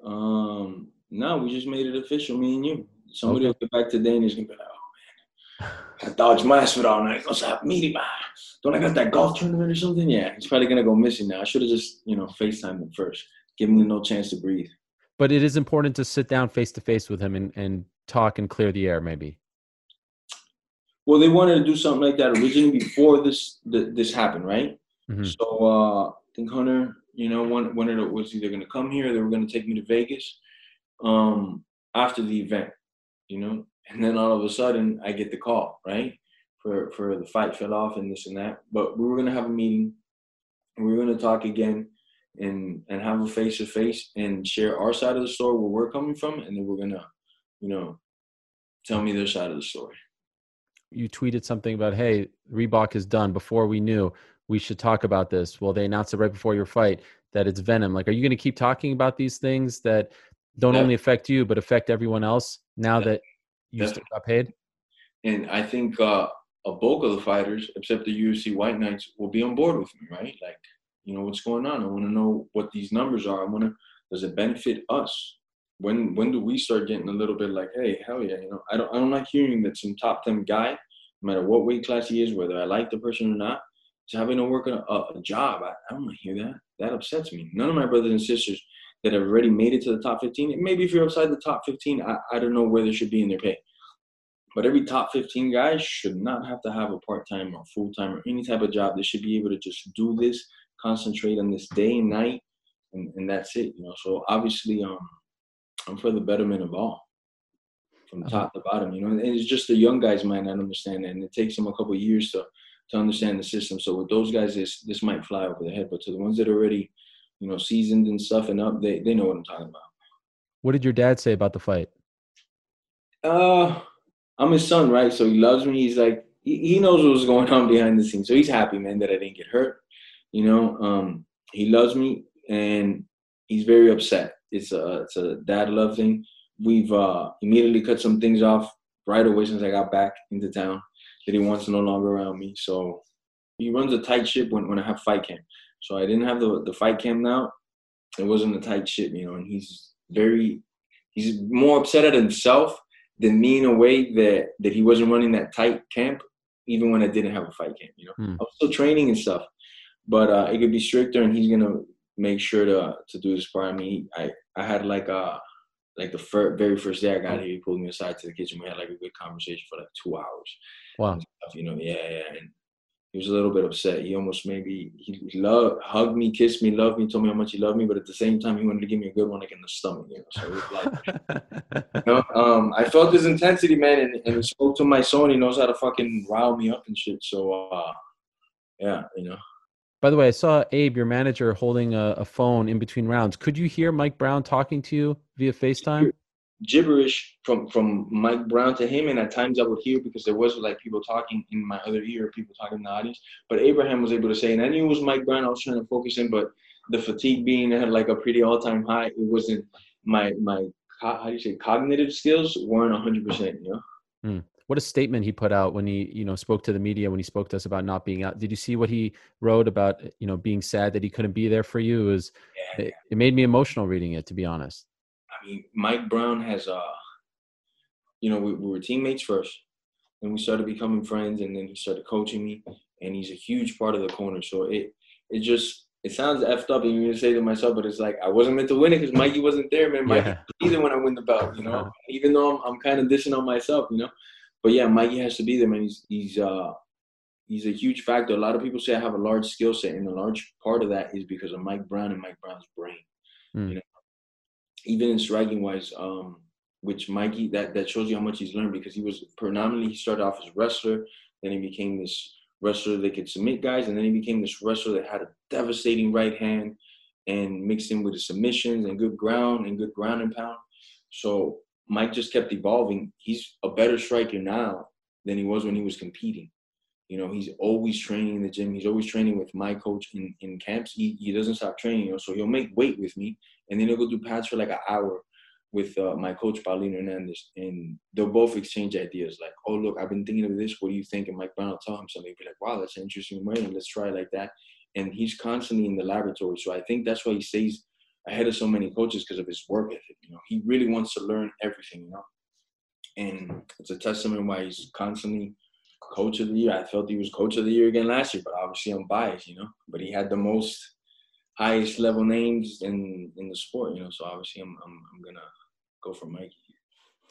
Um, no, we just made it official, me and you. Somebody okay. will get back to Dana is gonna be like, I dodged my ass for all night. What's up, meeting? Don't I got that golf tournament or something? Yeah, he's probably gonna go missing now. I should have just, you know, FaceTime him first, give him no chance to breathe.
But it is important to sit down face to face with him and, and talk and clear the air, maybe.
Well, they wanted to do something like that originally before this the, this happened, right? Mm-hmm. So uh, I think Hunter, you know, one one of it was either going to come here, or they were going to take me to Vegas um, after the event, you know. And then all of a sudden, I get the call, right? For for the fight fell off and this and that. But we were going to have a meeting, we were going to talk again, and and have a face to face and share our side of the story where we're coming from, and then we're gonna, you know, tell me their side of the story
you tweeted something about, hey, Reebok is done before we knew we should talk about this. Well, they announced it right before your fight that it's venom. Like, are you going to keep talking about these things that don't yeah. only affect you but affect everyone else now yeah. that you yeah. still got paid?
And I think uh, a bulk of the fighters, except the UFC White Knights, will be on board with me, right? Like, you know, what's going on? I want to know what these numbers are. I want to. Does it benefit us? when when do we start getting a little bit like, hey, hell yeah, you know, I don't I'm not like hearing that some top ten guy, no matter what weight class he is, whether I like the person or not, is having to work a, a job. I, I don't want to hear that. That upsets me. None of my brothers and sisters that have already made it to the top 15, And maybe if you're outside the top 15, I, I don't know where they should be in their pay. But every top 15 guy should not have to have a part time or full time or any type of job. They should be able to just do this, concentrate on this day and night, and, and that's it. You know. So obviously, um, I'm for the betterment of all, from uh-huh. top to bottom. You know, and it's just the young guys might not understand that, and it takes them a couple years to to understand the system. So with those guys, this this might fly over their head, but to the ones that are already, you know, seasoned and stuff and up, they they know what I'm talking about.
What did your dad say about the fight?
Uh, I'm his son, right? So he loves me. He's like, he, he knows what was going on behind the scenes. So he's happy, man, that I didn't get hurt. You know, um, he loves me, and he's very upset it's a it's a dad love thing. We've uh, immediately cut some things off right away since I got back into town that he wants no longer around me. So he runs a tight ship when, when I have fight camp. So I didn't have the the fight camp now. It wasn't a tight ship, you know, and he's very he's more upset at himself than me in a way that that he wasn't running that tight camp even when I didn't have a fight camp, you know. Hmm. I was still training and stuff. But uh, it could be stricter and he's gonna make sure to to do this part. I mean, I I had like uh like the fir- very first day I got here, he pulled me aside to the kitchen. We had like a good conversation for like two hours.
Wow.
You know, yeah, yeah. And he was a little bit upset. He almost maybe he loved, hugged me, kissed me, loved me, told me how much he loved me, but at the same time he wanted to give me a good one like in the stomach. You know, so it was like, *laughs* you know, um, I felt his intensity, man, and, and he spoke to my son. He knows how to fucking rile me up and shit. So, uh, yeah, you know.
By the way, I saw Abe, your manager, holding a, a, phone in between rounds. Could you hear Mike Brown talking to you via FaceTime?
Gibberish from from Mike Brown to him, and at times I would hear because there was like people talking in my other ear, people talking in the audience. But Abraham was able to say, and I knew it was Mike Brown. I was trying to focus in, but the fatigue being at like a pretty all time high, it wasn't my my how do you say cognitive skills weren't hundred percent. You know.
Hmm what a statement he put out when he you know spoke to the media when he spoke to us about not being out did you see what he wrote about you know being sad that he couldn't be there for you it was yeah. it, it, made me emotional reading it to be honest
mean mike brown has uh you know we, we were teammates first and we started becoming friends and then he started coaching me and he's a huge part of the corner so it it just it sounds effed up even to say to myself, but it's like I wasn't meant to win it because Mikey wasn't there, man. Mikey yeah. either when I win the belt, you know. Even though I'm, I'm kind of dishing on myself, you know but yeah, Mikey has to be there, man. He's he's uh he's a huge factor. A lot of people say I have a large skill set, and a large part of that is because of Mike Brown and Mike Brown's brain. Mm. You know, even in striking wise, um, which Mikey that that shows you how much he's learned because he was predominantly he started off as a wrestler, then he became this wrestler that could submit guys, and then he became this wrestler that had a devastating right hand and mixed in with the submissions and good ground and good ground and pound. So Mike just kept evolving. He's a better striker now than he was when he was competing. You know, he's always training in the gym. He's always training with my coach in, in camps. He, he doesn't stop training, you know, so he'll make weight with me and then he'll go do pads for like an hour with uh, my coach Paulino Hernandez, and they'll both exchange ideas. Like, oh look, I've been thinking of this. What do you think? And Mike Brown will tell him something. He'll be like, wow, that's an interesting way, let's try like that. And he's constantly in the laboratory, so I think that's why he stays ahead of so many coaches because of his work ethic. You know, he really wants to learn everything. You know, and it's a testament why he's constantly coach of the year. I felt he was coach of the year again last year, but obviously I'm biased. You know, but he had the most highest level names in in the sport. You know, so obviously I'm I'm, I'm gonna go for Mikey.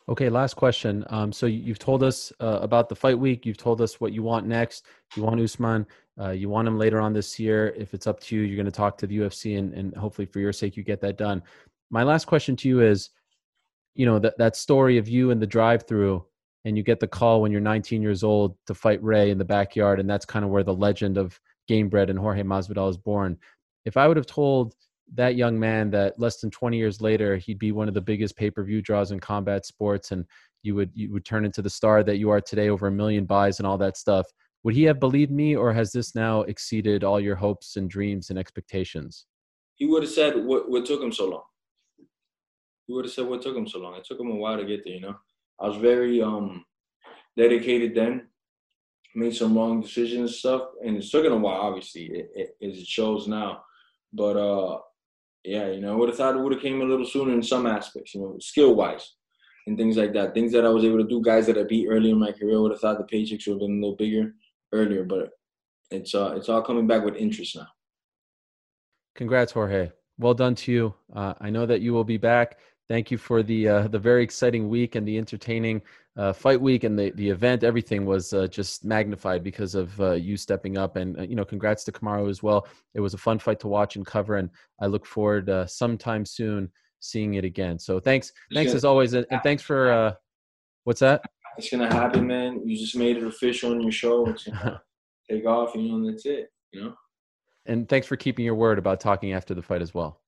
Okay, last question. Um, so you've told us uh, about the fight week. You've told us what you want next. You want Usman. Uh, you want him later on this year. If it's up to you, you're going to talk to the UFC, and, and hopefully, for your sake, you get that done. My last question to you is, you know, that that story of you and the drive-through, and you get the call when you're 19 years old to fight Ray in the backyard, and that's kind of where the legend of Gamebred and Jorge Masvidal is born. If I would have told that young man that less than 20 years later he'd be one of the biggest pay-per-view draws in combat sports and you would you would turn into the star that you are today over a million buys and all that stuff would he have believed me or has this now exceeded all your hopes and dreams and expectations?
He would have said what, what took him so long? He would have said what took him so long? It took him a while to get there you know i was very um dedicated then made some wrong decisions and stuff and it's taken a while obviously it, it, it shows now but uh yeah, you know, I would have thought it would have came a little sooner in some aspects, you know, skill wise and things like that. Things that I was able to do, guys that I beat earlier in my career, would have thought the paychecks would have been a little bigger earlier, but it's uh it's all coming back with interest now.
Congrats, Jorge. Well done to you. Uh, I know that you will be back. Thank you for the uh, the very exciting week and the entertaining uh, fight week and the, the event, everything was uh, just magnified because of uh, you stepping up. And, uh, you know, congrats to Kamaru as well. It was a fun fight to watch and cover. And I look forward uh, sometime soon seeing it again. So thanks. Thanks as always. And, and thanks for uh, what's that?
It's going to happen, man. You just made it official on your show. It's gonna *laughs* take off, you know, and that's it, you know?
And thanks for keeping your word about talking after the fight as well.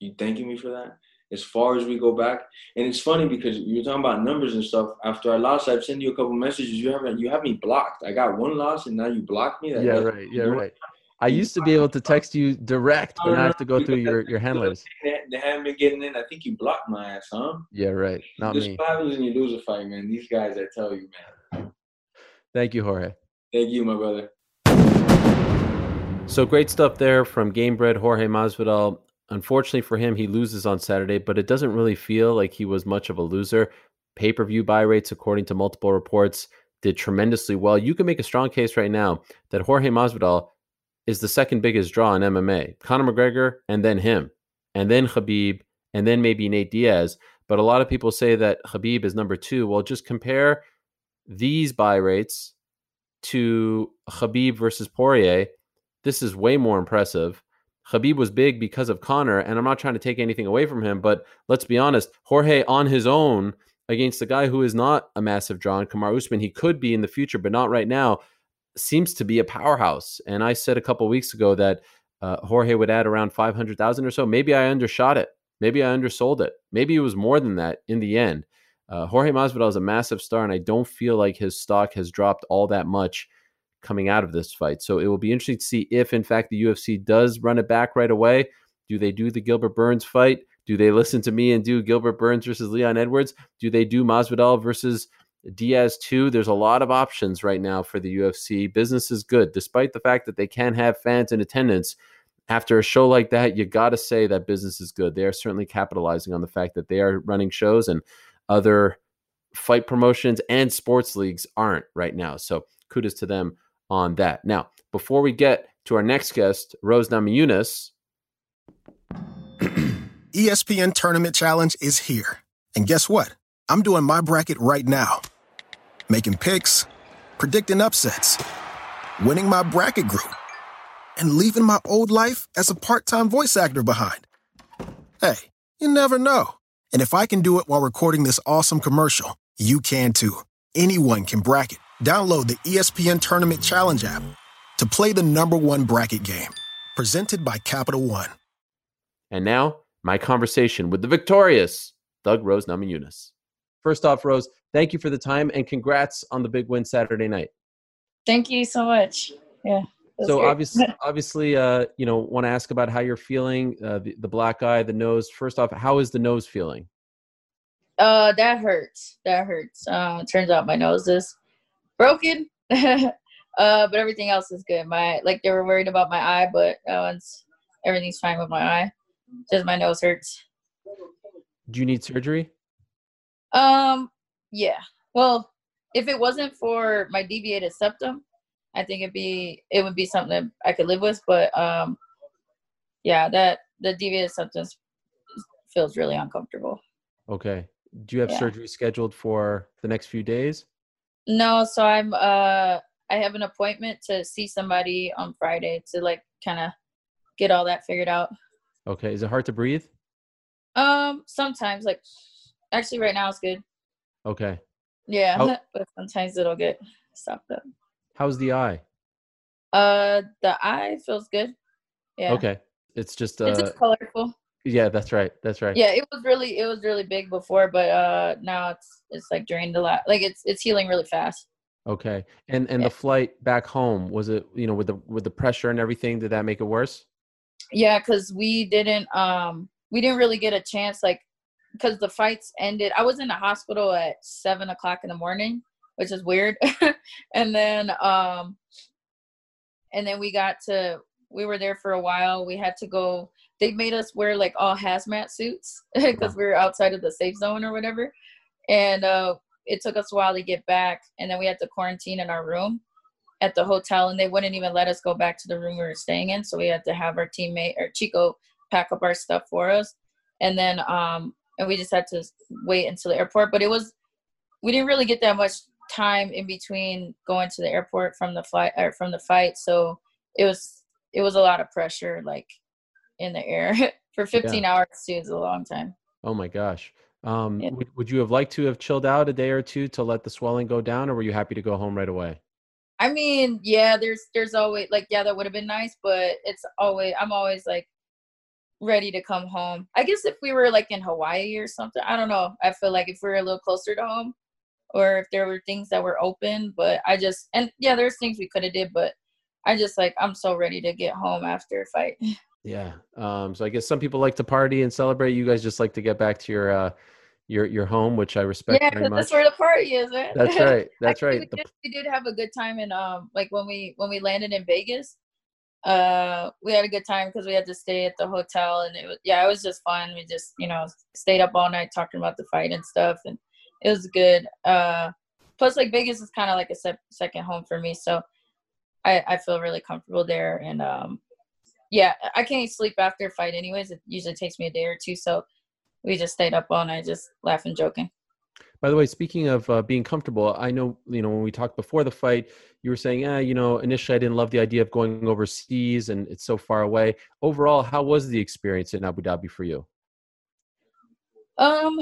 You thanking me for that? As far as we go back. And it's funny because you're talking about numbers and stuff. After I lost, I've sent you a couple messages. You haven't you have me blocked. I got one loss and now you blocked me.
That, yeah, right. Yeah, right. I used to be able to text you direct, but now I have to go through your, your handlers.
They haven't been getting in. I think you blocked my ass, huh?
Yeah, right. Not
this
me.
This happens when you lose a fight, man. These guys, I tell you, man.
Thank you, Jorge.
Thank you, my brother.
So great stuff there from Gamebred Jorge Masvidal. Unfortunately for him, he loses on Saturday, but it doesn't really feel like he was much of a loser. Pay per view buy rates, according to multiple reports, did tremendously well. You can make a strong case right now that Jorge Masvidal is the second biggest draw in MMA. Conor McGregor, and then him, and then Khabib, and then maybe Nate Diaz. But a lot of people say that Khabib is number two. Well, just compare these buy rates to Khabib versus Poirier. This is way more impressive. Khabib was big because of Conor, and I'm not trying to take anything away from him, but let's be honest, Jorge on his own against a guy who is not a massive draw, and Kamaru Usman, he could be in the future, but not right now, seems to be a powerhouse. And I said a couple weeks ago that uh, Jorge would add around 500,000 or so. Maybe I undershot it. Maybe I undersold it. Maybe it was more than that in the end. Uh, Jorge Masvidal is a massive star, and I don't feel like his stock has dropped all that much coming out of this fight. So it will be interesting to see if, in fact, the UFC does run it back right away. Do they do the Gilbert Burns fight? Do they listen to me and do Gilbert Burns versus Leon Edwards? Do they do Masvidal versus Diaz 2? There's a lot of options right now for the UFC. Business is good, despite the fact that they can have fans in attendance. After a show like that, you got to say that business is good. They are certainly capitalizing on the fact that they are running shows and other fight promotions and sports leagues aren't right now. So kudos to them on that. Now, before we get to our next guest, Rose Namajunas. *clears throat*
ESPN Tournament Challenge is here. And guess what? I'm doing my bracket right now. Making picks, predicting upsets, winning my bracket group, and leaving my old life as a part time voice actor behind. Hey, you never know. And if I can do it while recording this awesome commercial, you can too. Anyone can bracket Download the ESPN Tournament Challenge app to play the number one bracket game, presented by Capital One.
And now, my conversation with the victorious Thug Rose Namajunas. First off, Rose, thank you for the time and congrats on the big win Saturday night.
Thank you so much. Yeah.
So obviously, *laughs* obviously, uh, you know, want to ask about how you're feeling. Uh, the, the black eye, the nose. First off, how is the nose feeling?
Uh, that hurts. That hurts. Uh, turns out my nose is broken. *laughs* uh, but everything else is good. My like they were worried about my eye, but uh, everything's fine with my eye. Just my nose hurts.
Do you need surgery?
Um, yeah. Well, if it wasn't for my deviated septum, I think it'd be it would be something that I could live with. But um, yeah, that the deviated septum feels really uncomfortable.
Okay. Do you have yeah. surgery scheduled for the next few days?
No, so I'm uh I have an appointment to see somebody on Friday to like kind of get all that figured out.
Okay. Is it hard to breathe?
Um, sometimes like actually right now it's good.
Okay.
Yeah, How, *laughs* but sometimes it'll get stopped up.
How's the eye?
Uh, the eye feels good. Yeah.
Okay. It's just uh,
it's just colorful.
Yeah, that's right. That's right.
Yeah, it was really it was really big before, but uh now it's it's like drained a lot. Like it's it's healing really fast.
Okay. And and yeah. the flight back home was it you know with the with the pressure and everything did that make it worse?
Yeah, because we didn't um we didn't really get a chance like because the fights ended. I was in the hospital at seven o'clock in the morning, which is weird. *laughs* and then um and then we got to we were there for a while. We had to go they made us wear like all hazmat suits *laughs* because we were outside of the safe zone or whatever. And uh, it took us a while to get back, and then we had to quarantine in our room at the hotel, and they wouldn't even let us go back to the room we were staying in. So we had to have our teammate or Chico pack up our stuff for us, and then um, and we just had to wait until the airport. But it was we didn't really get that much time in between going to the airport from the flight or from the fight, so it was it was a lot of pressure, like in the air *laughs* for 15 yeah. hours too is a long time.
Oh my gosh. Um, yeah. would, would you have liked to have chilled out a day or two to let the swelling go down, or were you happy to go home right away?
I mean, yeah, there's there's always like yeah, that would have been nice, but it's always I'm always like ready to come home. I guess if we were like in Hawaii or something, I don't know. I feel like if we were a little closer to home, or if there were things that were open, but I just and yeah, there's things we could have did, but I just like I'm so ready to get home after a fight. *laughs*
Yeah. Um, so I guess some people like to party and celebrate. You guys just like to get back to your uh, your your home, which I respect
yeah,
very much.
that's where the party is, man.
That's right. That's *laughs* right.
We did, we did, have a good time, and um, like when we when we landed in Vegas, uh, we had a good time because we had to stay at the hotel, and it was yeah, it was just fun. We just you know stayed up all night talking about the fight and stuff, and it was good. Uh, plus like Vegas is kind of like a se- second home for me, so I I feel really comfortable there, and um, yeah, I can't sleep after a fight anyways. It usually takes me a day or two. So we just stayed up all night, just laughing, joking.
By the way, speaking of uh, being comfortable, I know you know when we talked before the fight, you were saying, yeah, you know, initially I didn't love the idea of going overseas and it's so far away. Overall, how was the experience in Abu Dhabi for you?
Um,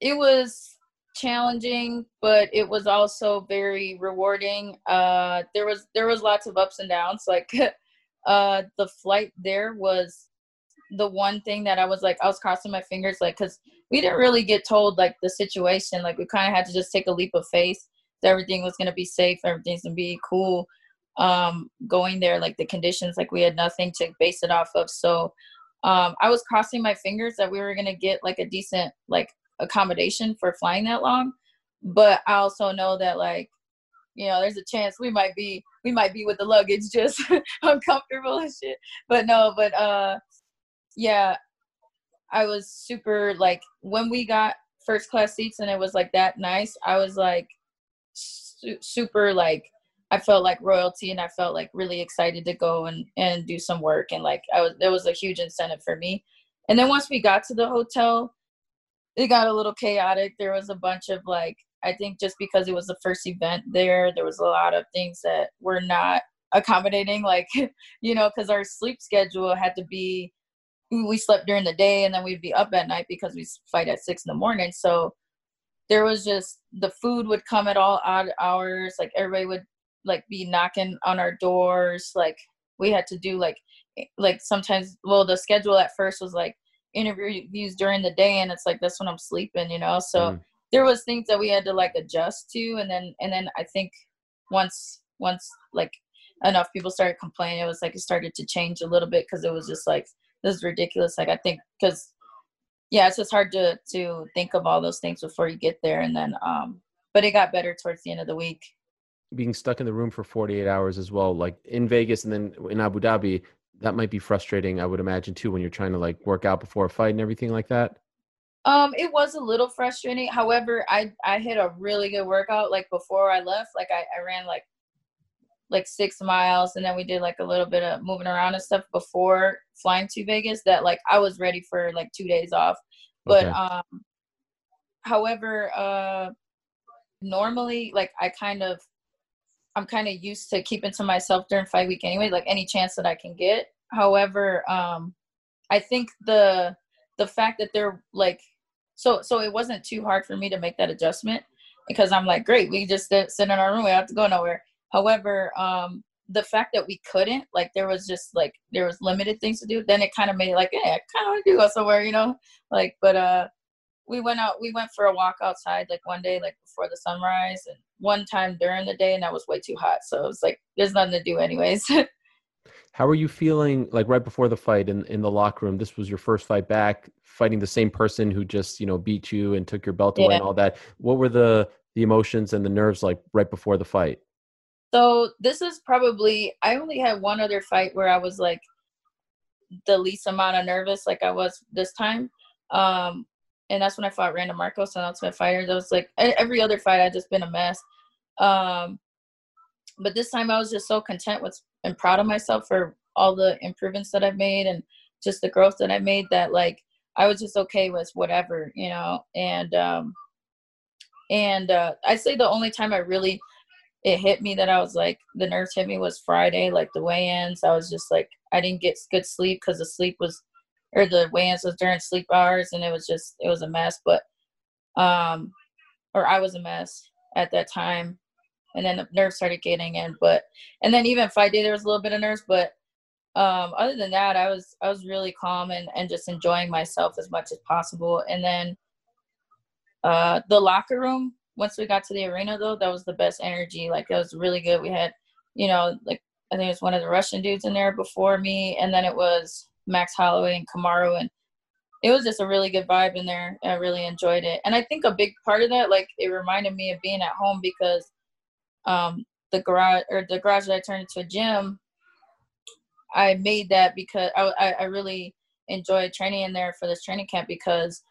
it was challenging, but it was also very rewarding. Uh, there was there was lots of ups and downs. Like *laughs* uh the flight there was the one thing that I was like I was crossing my fingers like cuz we didn't really get told like the situation. Like we kind of had to just take a leap of faith that everything was going to be safe everything's going to be cool um going there like the conditions like we had nothing to base it off of. So um I was crossing my fingers that we were going to get like a decent like accommodation for flying that long but I also know that like you know there's a chance we might be we might be with the luggage just *laughs* uncomfortable and shit. But no, but uh yeah, I was super like when we got first class seats and it was like that nice, I was like su- super like I felt like royalty and I felt like really excited to go and and do some work and like I was there was a huge incentive for me. And then once we got to the hotel, it got a little chaotic. There was a bunch of like I think just because it was the first event there, there was a lot of things that were not accommodating, like, *laughs* you know, because our sleep schedule had to be, we slept during the day and then we'd be up at night because we fight at six in the morning. So there was just the food would come at all odd hours. Like everybody would like be knocking on our doors. Like we had to do like like sometimes well the schedule at first was like interviews during the day and it's like that's when I'm sleeping, you know. So mm. There was things that we had to like adjust to and then and then I think once once like enough people started complaining it was like it started to change a little bit because it was just like this is ridiculous. Like i think because yeah it's just hard to to think of all those things before you get there and then um but it got better towards the end of the week.
Being stuck in the room for 48 hours as well like in vegas and then in abu dhabi that might be frustrating i would imagine too when you're trying to like work out before a fight and everything like that
um it was a little frustrating however i i hit a really good workout like before i left like i, I ran like like six miles and then we did like a little bit of moving around and stuff before flying to Vegas that like I was ready for like two days off. But okay. um however uh normally like I kind of I'm kind of used to keeping to myself during fight week anyway, like any chance that I can get. However, um I think the the fact that they're like so so it wasn't too hard for me to make that adjustment because I'm like, great, we just sit in our room, we don't have to go nowhere. However, um, the fact that we couldn't, like, there was just like there was limited things to do. Then it kind of made it like, yeah, I kind of want to go somewhere, you know, like. But uh, we went out. We went for a walk outside, like one day, like before the sunrise, and one time during the day, and that was way too hot. So it was like, there's nothing to do, anyways. *laughs*
How are you feeling like right before the fight in, in the locker room? This was your first fight back, fighting the same person who just, you know, beat you and took your belt away yeah. and all that. What were the the emotions and the nerves like right before the fight?
So this is probably I only had one other fight where I was like the least amount of nervous like I was this time. Um and that's when I fought Randa Markos on Ultimate Fighter. That was like every other fight I just been a mess. Um but this time I was just so content with and proud of myself for all the improvements that I've made and just the growth that I made that like I was just okay with whatever, you know. And um and uh I say the only time I really it hit me that I was like, the nerves hit me was Friday, like the weigh-ins. I was just like, I didn't get good sleep because the sleep was, or the weigh-ins was during sleep hours, and it was just, it was a mess. But, um, or I was a mess at that time, and then the nerves started getting in. But, and then even fight day, there was a little bit of nerves, but um, other than that, I was I was really calm and and just enjoying myself as much as possible. And then uh, the locker room once we got to the arena though, that was the best energy. Like that was really good. We had, you know, like I think it was one of the Russian dudes in there before me, and then it was Max Holloway and Kamaru, and it was just a really good vibe in there. I really enjoyed it, and I think a big part of that, like, it reminded me of being at home because um, the garage or the garage that I turned into a gym, I made that because I I really enjoyed training in there for this training camp because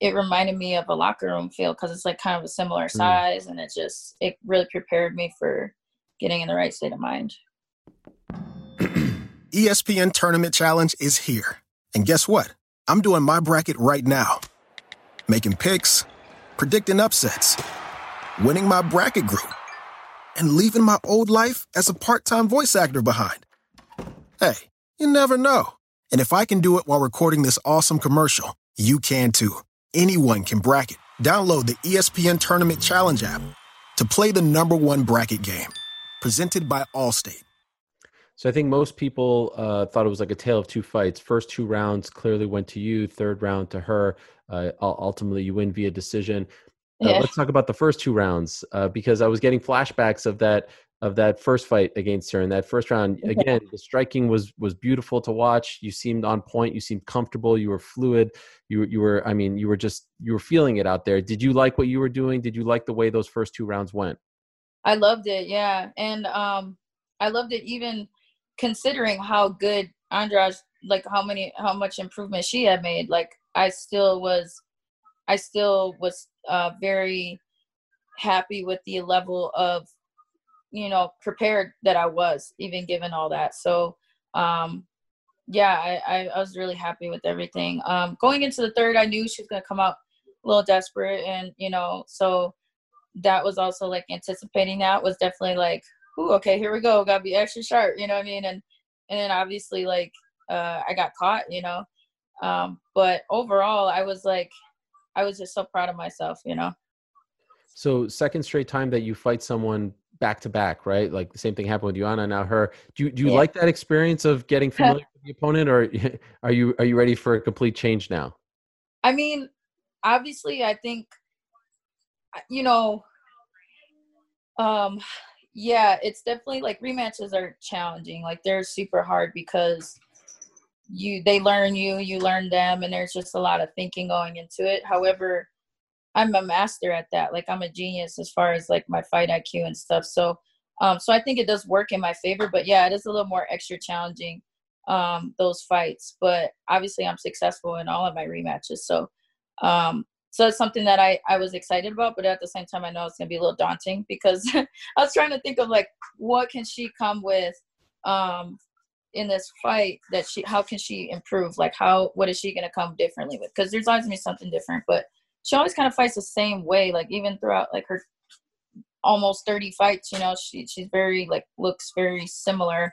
it reminded me of a locker room feel because it's like kind of a similar mm. size mm. and it just it really prepared me for getting in the right state of mind *clears throat*
espn tournament challenge is here and guess what i'm doing my bracket right now making picks predicting upsets winning my bracket group and leaving my old life as a part-time voice actor behind hey you never know and if i can do it while recording this awesome commercial you can too anyone can bracket. Download the ESPN Tournament Challenge app to play the number one bracket game. Presented by Allstate.
So I think most people uh, thought it was like a tale of two fights. First two rounds clearly went to you. Third round to her. Uh, ultimately, you win via decision. Uh, yeah. Let's talk about the first two rounds uh, because I was getting flashbacks of that of that first fight against her in that first round again the striking was was beautiful to watch. You seemed on point you seemed comfortable you were fluid you you were i mean you were just you were feeling it out there. Did you like what you were doing? Did you like the way those first two rounds went?
I loved it yeah and um i loved it even considering how good andrade like how many how much improvement she had made like i still was i still was uh very happy with the level of you know prepared that i was even given all that. So um yeah I, I, I was really happy with everything. Um going into the third i knew she was going to come out a little desperate and you know so that was also like anticipating that was definitely like Ooh, okay here we go. Gotta be extra sharp you know what i mean? And and then obviously like uh i got caught you know? Um but overall i was like i was just so proud of myself you know
So second straight time that you fight someone back to back, right? Like the same thing happened with Joanna, now her. Do you do you
Yeah.
like that experience of getting *laughs* familiar with the opponent, or *laughs* are you are you ready for a complete change now?
I mean, obviously, I think, uh, you know, um, yeah, it's definitely like rematches are challenging. Like they're super hard because you they learn you, you learn them, and there's just a lot of thinking going into it. However, I'm a master at that. Like I'm a genius as far as like my fight IQ and stuff. So, um, so I think it does work in my favor. But yeah, it is a little more extra challenging um those fights. But obviously, I'm successful in all of my rematches. So, um, so it's something that I I was excited about. But at the same time, I know it's gonna be a little daunting because *laughs* I was trying to think of like what can she come with um in this fight that she how can she improve like how what is she going to come differently with because there's always going to be something different but she always kind of fights the same way like even throughout like her almost 30 fights you know she she's very like looks very similar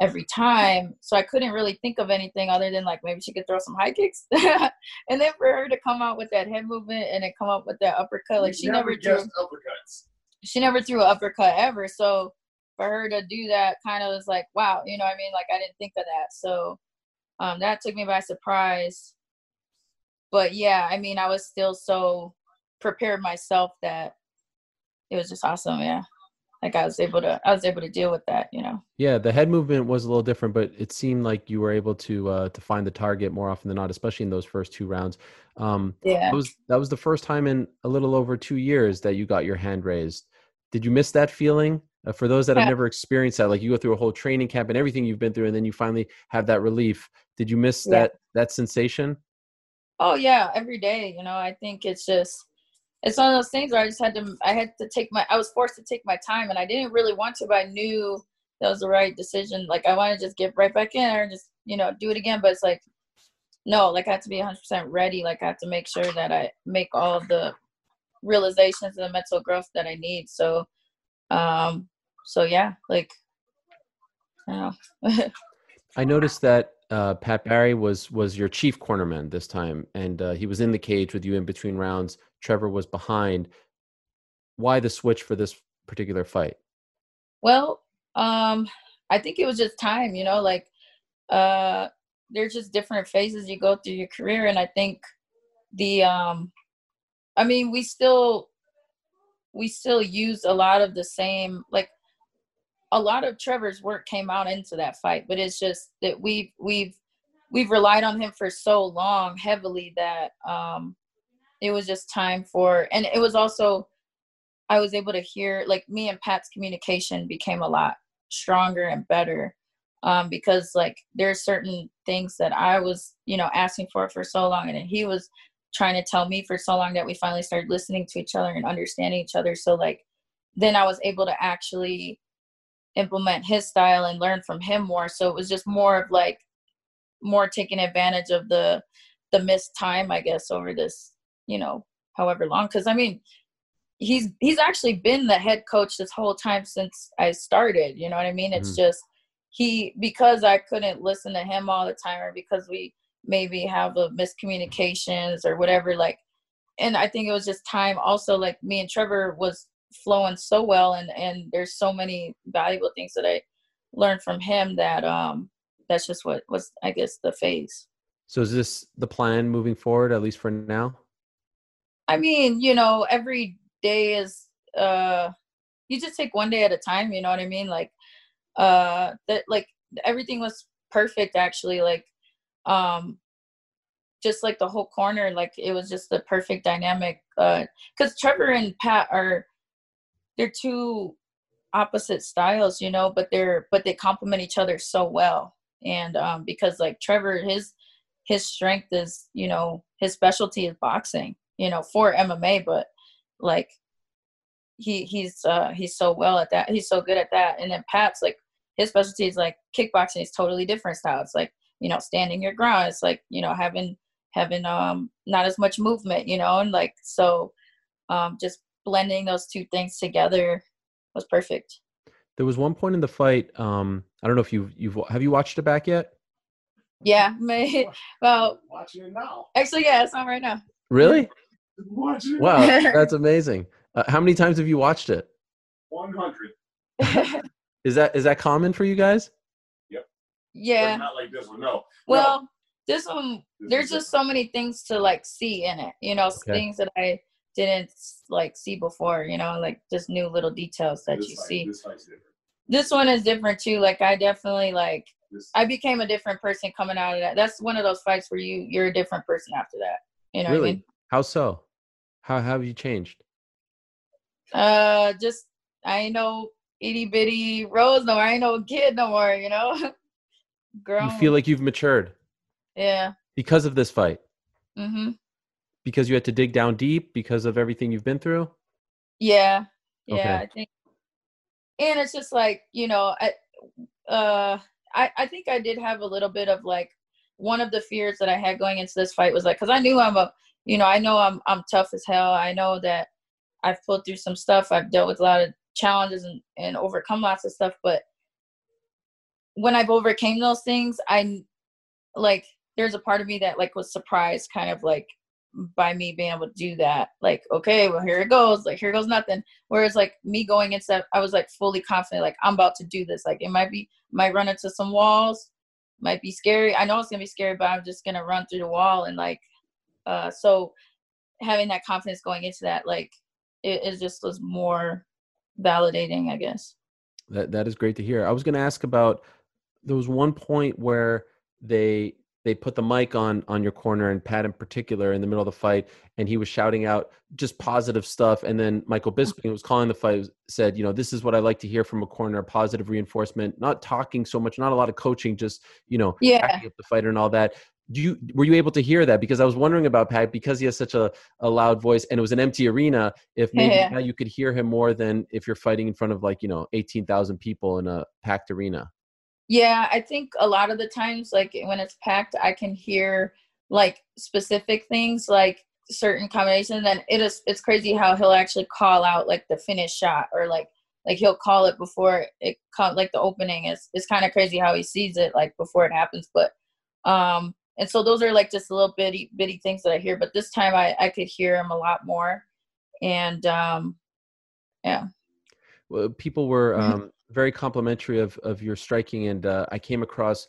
every time so i couldn't really think of anything other than like maybe she could throw some high kicks *laughs* and then for her to come out with that head movement and then come up with that uppercut like she never, drew
guessed uppercuts.
she never threw an uppercut ever. So for her to do that kind of was like, wow, you know what I mean? Like I didn't think of that. So um, that took me by surprise. But yeah, I mean, I was still so prepared myself that it was just awesome. Yeah. Like I was able to, I was able to deal with that, you know?
Yeah, the head movement was a little different, but it seemed like you were able to uh, to find the target more often than not, especially in those first two rounds. Um,
Yeah.
that was that was the first time in a little over two years that you got your hand raised. Did you miss that feeling? Uh, for those that have never experienced that, like you go through a whole training camp and everything you've been through, and then you finally have that relief. Did you miss
Yeah.
that that sensation?
Oh yeah, every day. You know, I think it's just it's one of those things where I just had to I had to take my I was forced to take my time and I didn't really want to, but I knew that was the right decision. Like I want to just get right back in there and just, you know, do it again. But it's like no, like I have to be hundred percent ready. Like I have to make sure that I make all of the realizations and the mental growth that I need. So um so yeah, like I know. *laughs*
I noticed that uh, Pat Barry was was your chief cornerman this time, and uh, he was in the cage with you in between rounds. Trevor was behind. Why the switch for this particular fight?
Well, um, I think it was just time, you know, like uh there's just different phases you go through your career and I think the um I mean, we still we still use a lot of the same like a lot of Trevor's work came out into that fight, but it's just that we've we've we've relied on him for so long heavily that um it was just time for and it was also I was able to hear like me and Pat's communication became a lot stronger and better um, because like there's certain things that I was you know asking for for so long and he was trying to tell me for so long that we finally started listening to each other and understanding each other. So like then I was able to actually implement his style and learn from him more so it was just more of like more taking advantage of the the missed time I guess over this you know however long because I mean he's he's actually been the head coach this whole time since I started. You know what I mean? It's
Mhm.
just he because I couldn't listen to him all the time, or because we maybe have a miscommunications or whatever. Like, and I think it was just time. Also, like me and Trevor was flowing so well, and and there's so many valuable things that I learned from him that um that's just what was I guess the phase.
So is this the plan moving forward, at least for now?
I mean, you know, every day is uh you just take one day at a time, you know what I mean? Like uh that like everything was perfect actually like um just like the whole corner like it was just the perfect dynamic uh cuz Trevor and Pat are they're two opposite styles, you know, but they're but they complement each other so well. And um because like Trevor his his strength is, you know, his specialty is boxing, you know, for MMA, but like he he's uh he's so well at that. He's so good at that. And then Pat's like his specialty is like kickboxing is totally different style. It's like, you know, standing your ground. It's like, you know, having having um not as much movement, you know, and like so um just blending those two things together was perfect.
There was one point in the fight. Um, I don't know if you've you've have you watched it back yet?
Yeah, may, well,
Watching it now.
actually, yeah, it's on right now.
Really?
Watching
Wow, that's amazing. Uh, how many times have you watched it?
One hundred. *laughs*
Is that is that common for you guys? Yep.
Yeah.
Not like this one. No.
Well, this one
This
there's
is
just so many things to like see in it. You know,
Okay.
things that I didn't like see before. You know, like just new little details that
this
you
fight-
see.
This.
This one is different too. Like I definitely like
This,
I became a different person coming out of that. That's one of those fights where you you're a different person after that. You know what I
really?
mean?
How so? How, how have you changed?
Uh, just I ain't no itty bitty rose no more. I ain't no kid no more. You know, *laughs* grown.
You feel like you've matured
yeah.
because of this fight,
Mm-hmm.
Because you had to dig down deep because of everything you've been through.
Yeah. Yeah.
Okay.
I think, and it's just like you know, I, uh, I I think I did have a little bit of like one of the fears that I had going into this fight was like because I knew I'm a you know I know I'm I'm tough as hell. I know that I've pulled through some stuff. I've dealt with a lot of challenges and and overcome lots of stuff. But when I've overcame those things, I like there's a part of me that like was surprised, kind of like by me being able to do that. Like okay, well here it goes. Like here goes nothing. Whereas like me going into I was like fully confident. Like I'm about to do this. Like it might be might run into some walls might be scary. I know it's gonna be scary, but I'm just gonna run through the wall and like uh so having that confidence going into that, like it, it just was more validating, I guess.
That that is great to hear. I was to ask about there was one point where they they put the mic on on your corner and Pat in particular in the middle of the fight, and he was shouting out just positive stuff. And then Michael Bisping, who was calling the fight, said, "You know, this is what I like to hear from a corner: positive reinforcement, not talking so much, not a lot of coaching, just you know,
Yeah.
backing up the fighter and all that." Do you were you able to hear that? Because I was wondering about Pat because he has such a, a loud voice and it was an empty arena. If maybe
Yeah.
now you could hear him more than if you're fighting in front of like you know eighteen thousand people in a packed arena.
Yeah, I think a lot of the times, like when it's packed, I can hear like specific things, like certain combinations. And it is it's crazy how he'll actually call out like the finish shot or like like he'll call it before it like the opening is it's kind of crazy how he sees it like before it happens. But um and so those are like just a little bitty bitty things that I hear. But this time I I could hear him a lot more, and um yeah.
Well, people were
Mhm.
um, very complimentary of of your striking, and uh, I came across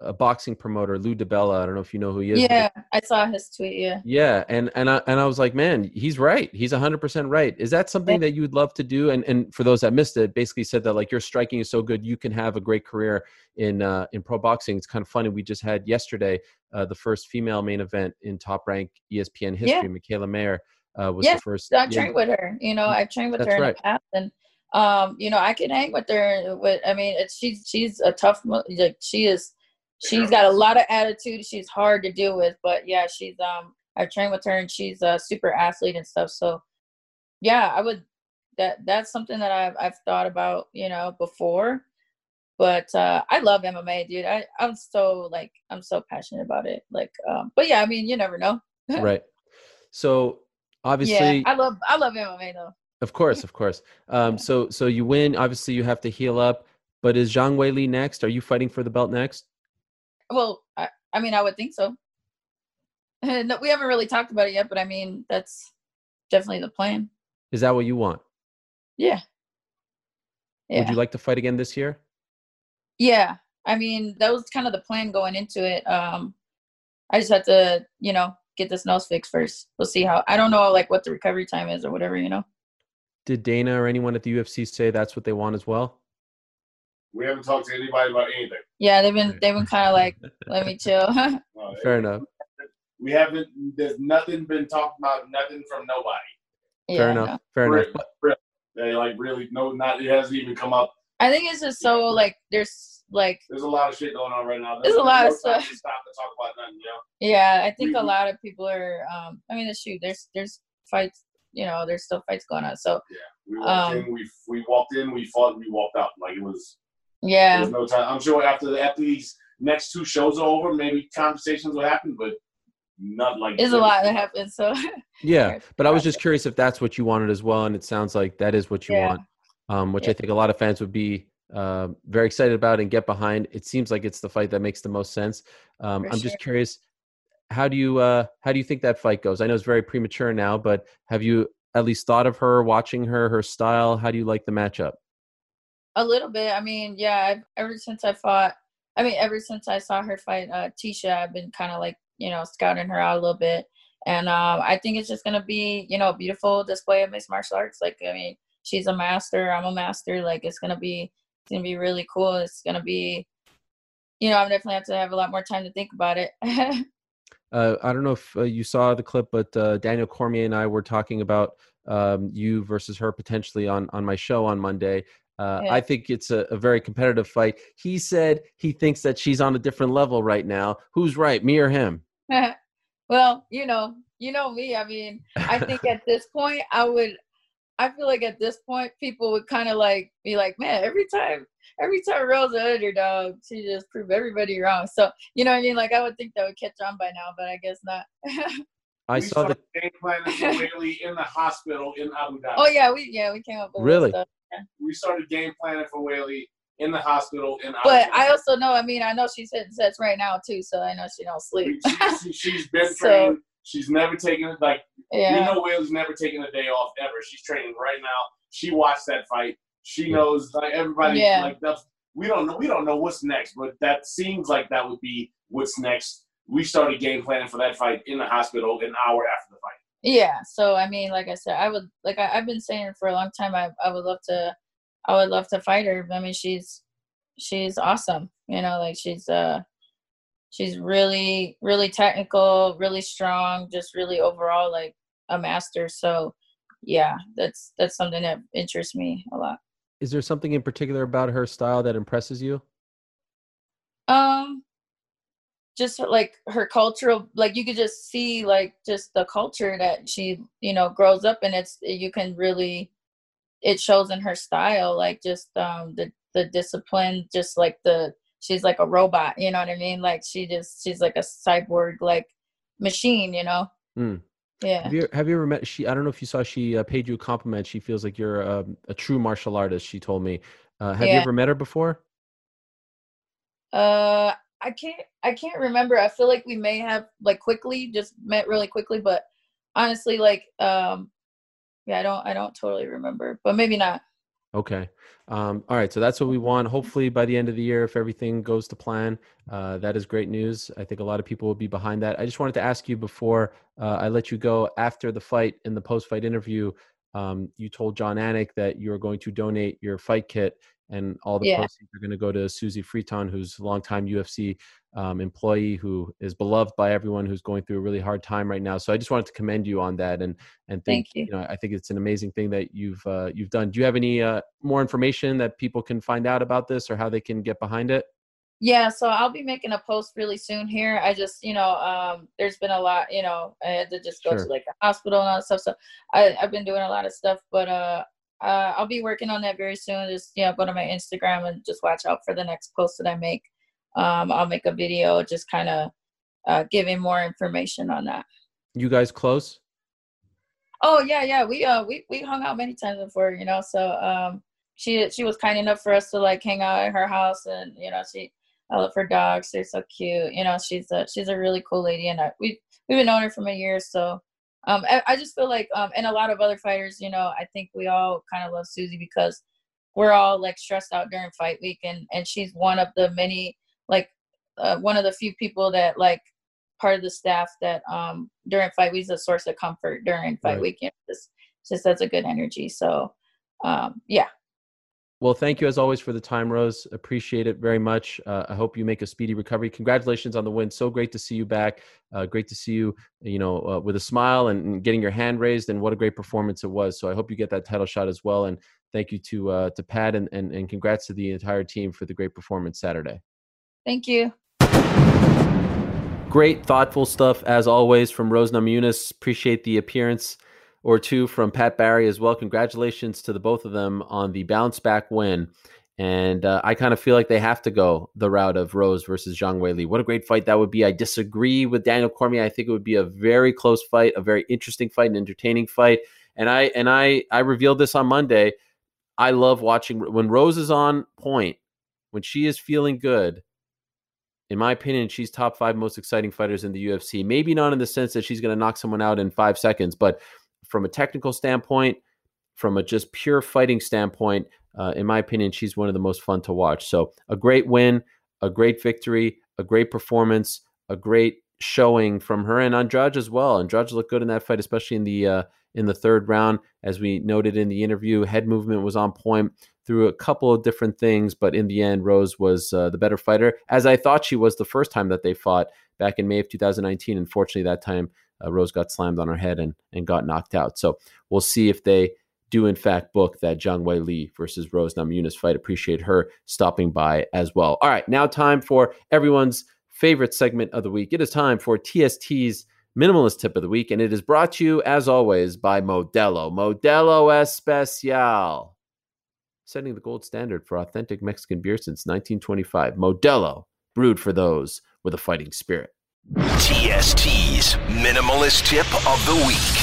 a, boxing promoter, Lou DiBella. I don't know if you know who he is.
Yeah, I saw his tweet. Yeah.
Yeah, and and I and I was like, man, he's right. He's hundred percent right. Is that something that you would love to do? And and for those that missed it, basically said that like your striking is so good, you can have a great career in uh, in pro boxing. It's kind of funny. We just had yesterday uh, the first female main event in top rank ESPN history.
Yeah.
Mikaela Mayer uh, was
Yes,
the first.
I
yeah,
trained with her. You know, I've trained with
That's
her in
right.
the past, and um, you know, I can hang with her. With I mean, it's she's she's a tough. Like she is, she's got a lot of attitude. She's hard to deal with, but yeah, she's um. I've trained with her, and she's a super athlete and stuff. So, yeah, I would. That that's something that I've I've thought about, you know, before. But uh, I love MMA, dude. I I'm so like I'm so passionate about it. Like, um, but yeah, I mean, you never know. *laughs*
right. So obviously,
Yeah,
obviously,
I love I love MMA though.
Of course, of course. Um, so so you win. Obviously, you have to heal up. But is Zhang Weili next? Are you fighting for the belt next?
Well, I, I mean, I would think so. *laughs* no, we haven't really talked about it yet, but I mean, that's definitely the plan.
Is that what you want?
Yeah. Yeah.
Would you like to fight again this year?
yeah. I mean, that was kind of the plan going into it. Um, I just had to, you know, get this nose fixed first. We'll see how. I don't know, like, what the recovery time is or whatever, you know.
Did Dana or anyone at the UFC say that's what they want as well?
We haven't talked to anybody about anything.
Yeah, they've been they've been kind of like, *laughs* let me chill. *laughs*
Fair enough.
We haven't. There's nothing been talked about. Nothing from nobody.
yeah,
Fair
no.
enough. Fair
Really,
enough.
really. They like really no. Not it hasn't even come up.
I think it's just so like there's like
There's a lot of shit going on right now.
There's a lot
no
of stuff.
to Stop to talk about nothing. You know.
Yeah, I think
We-
a lot of people are. Um, I mean, the shoot, there's there's fights. You know, there's still fights going on. So yeah,
We walked
Um,
in. We we walked in. We fought. We walked out. Like it was. There
yeah,
was no time. I'm sure after the, after these next two shows are over, maybe conversations will happen, but not like.
there's a lot that happens. So *laughs*
Yeah, but I was just curious if that's what you wanted as well, and it sounds like that is what you
Yeah.
want, um, which
Yeah.
I think a lot of fans would be uh, very excited about and get behind. It seems like it's the fight that makes the most sense. Um, I'm just curious, how do you uh, how do you think that fight goes? I know it's very premature now, but have you at least thought of her, watching her, her style? How do you like the matchup?
A little bit. I mean, yeah. I've, ever since I fought, I mean, ever since I saw her fight uh, Tecia, I've been kind of like you know scouting her out a little bit, and um, I think it's just gonna be you know a beautiful display of mixed martial arts. Like I mean, she's a master, I'm a master. Like it's gonna be it's gonna be really cool. It's gonna be, you know, I'm definitely have to have a lot more time to think about it. *laughs*
uh, I don't know if uh, you saw the clip, but uh, Daniel Cormier and I were talking about um, you versus her potentially on on my show on Monday. Uh, yeah. I think it's a, a, very competitive fight. He said he thinks that she's on a different level right now. Who's right, me or him? *laughs*
well, you know, you know me. I mean, I think at this point, I would. I feel like at this point, people would kind of like be like, "Man, every time, every time Rose an underdog, she just proved everybody wrong." So, you know, what I mean, like I would think that would catch on by now, but I guess not.
I we saw the
game plan in the hospital in Abu Dhabi.
Oh yeah, we yeah we came up with
really.
Stuff
we started game planning for Weili in the hospital. In
but I also know, I mean, I know she's hitting sets right now too, so I know she don't sleep.
she, has been *laughs* so, trained. She's never taken like yeah. we know Weili's never taken a day off ever. She's training right now. She watched that fight. She knows like everybody yeah. like that's we don't know we don't know what's next, but that seems like that would be what's next. We started game planning for that fight in the hospital an hour after the fight.
Yeah. So I mean, like I said, I would like I, have been saying for a long time. I I would love to, I would love to fight her. I mean, she's she's awesome. You know, like she's uh she's really really technical, really strong, just really overall like a master. So yeah, that's that's something that interests me a lot.
Is there something in particular about her style that impresses you?
Um, just like her cultural like you could just see like just the culture that she you know grows up in it's you can really it shows in her style like just um the the discipline just like the she's like a robot you know what i mean like she just she's like a cyborg like machine you know
mm.
yeah
have you, have you ever met she i don't know if you saw she uh, paid you a compliment she feels like you're a, um, a true martial artist she told me uh, have yeah. you ever met her before
uh I can't I can't remember. I feel like we may have like quickly just met really quickly, but honestly, like um yeah, I don't I don't totally remember, but maybe not.
Okay. Um, all right. So that's what we want. Hopefully, by the end of the year, if everything goes to plan, uh, that is great news. I think a lot of people will be behind that. I just wanted to ask you before uh, I let you go after the fight in the post fight interview. Um, you told Jon Anik that you are going to donate your fight kit and all the yeah. proceeds are going to go to Susie Friton, who's a longtime UFC um, employee who is beloved by everyone who's going through a really hard time right now. So I just wanted to commend you on that and and think,
Thank you.
you know I think it's an amazing thing that you've uh, you've done. Do you have any uh, more information that people can find out about this or how they can get behind it?
Yeah, so I'll be making a post really soon here. I just, you know, um, there's been a lot, you know, I had to just go sure. to like a hospital and all that stuff. So I, I've been doing a lot of stuff, but uh, uh, I'll be working on that very soon. Just you know, go to my Instagram and just watch out for the next post that I make. Um, I'll make a video just kind of uh, giving more information on that.
You guys close?
Oh yeah, yeah. We uh we we hung out many times before, you know. So um, she she was kind enough for us to like hang out at her house, and you know she I love her dogs. They're so cute. You know, she's a she's a really cool lady, and I, we we've been knowing her for many years. So um, I, I, just feel like, um, and a lot of other fighters, you know, I think we all kind of love Susie because we're all like stressed out during fight week, and and she's one of the many, like, uh, one of the few people that like part of the staff that um during fight week is a source of comfort during fight right. week. You just just has a good energy. So, um, yeah,
well, thank you as always for the time, Rose. Appreciate it very much. Uh, I hope you make a speedy recovery. Congratulations on the win. So great to see you back. Uh, great to see you, you know, uh, with a smile and, and, getting your hand raised. And what a great performance it was. So I hope you get that title shot as well. And thank you to uh, to Pat and, and and congrats to the entire team for the great performance Saturday.
Thank you.
Great, thoughtful stuff as always from Rose Namajunas. Appreciate the appearance or two from Pat Barry as well. Congratulations to the both of them on the bounce back win. And uh, I kind of feel like they have to go the route of Rose versus Zhang Weili. What a great fight that would be. I disagree with Daniel Cormier. I think it would be a very close fight, a very interesting fight, an entertaining fight. And I and I I revealed this on Monday. I love watching when Rose is on point, when she is feeling good. In my opinion, she's top five most exciting fighters in the UFC. Maybe not in the sense that she's going to knock someone out in five seconds, but from a technical standpoint, from a just pure fighting standpoint, uh, in my opinion, she's one of the most fun to watch. So a great win, a great victory, a great performance, a great showing from her and Andrade as well. Andrade looked good in that fight, especially in the uh, in the third round, as we noted in the interview. Head movement was on point through a couple of different things, but in the end, Rose was uh, the better fighter, as I thought she was the first time that they fought back in May of 2019. Unfortunately, that time uh, Rose got slammed on her head and and got knocked out. So we'll see if they do in fact book that Zhang Weili versus Rose Namajunas fight. Appreciate her stopping by as well. All right, now time for everyone's favorite segment of the week. It is time for TST's minimalist tip of the week, and it is brought to you, as always, by Modelo. Modelo Especial, setting the gold standard for authentic Mexican beer since 1925. Modelo, brewed for those with a fighting spirit.
TST's minimalist tip of the week.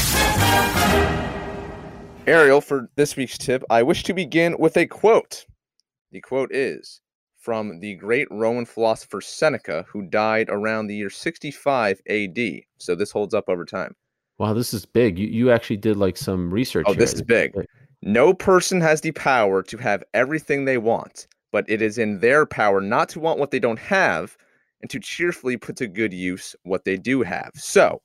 Ariel, for this week's tip, I wish to begin with a quote. The quote is from the great Roman philosopher Seneca, who died around the year 65 AD. So this holds up over time.
Wow, this is big. You you actually did like some research.
Oh, here. this is big. No person has the power to have everything they want, but it is in their power not to want what they don't have and to cheerfully put to good use what they do have. So,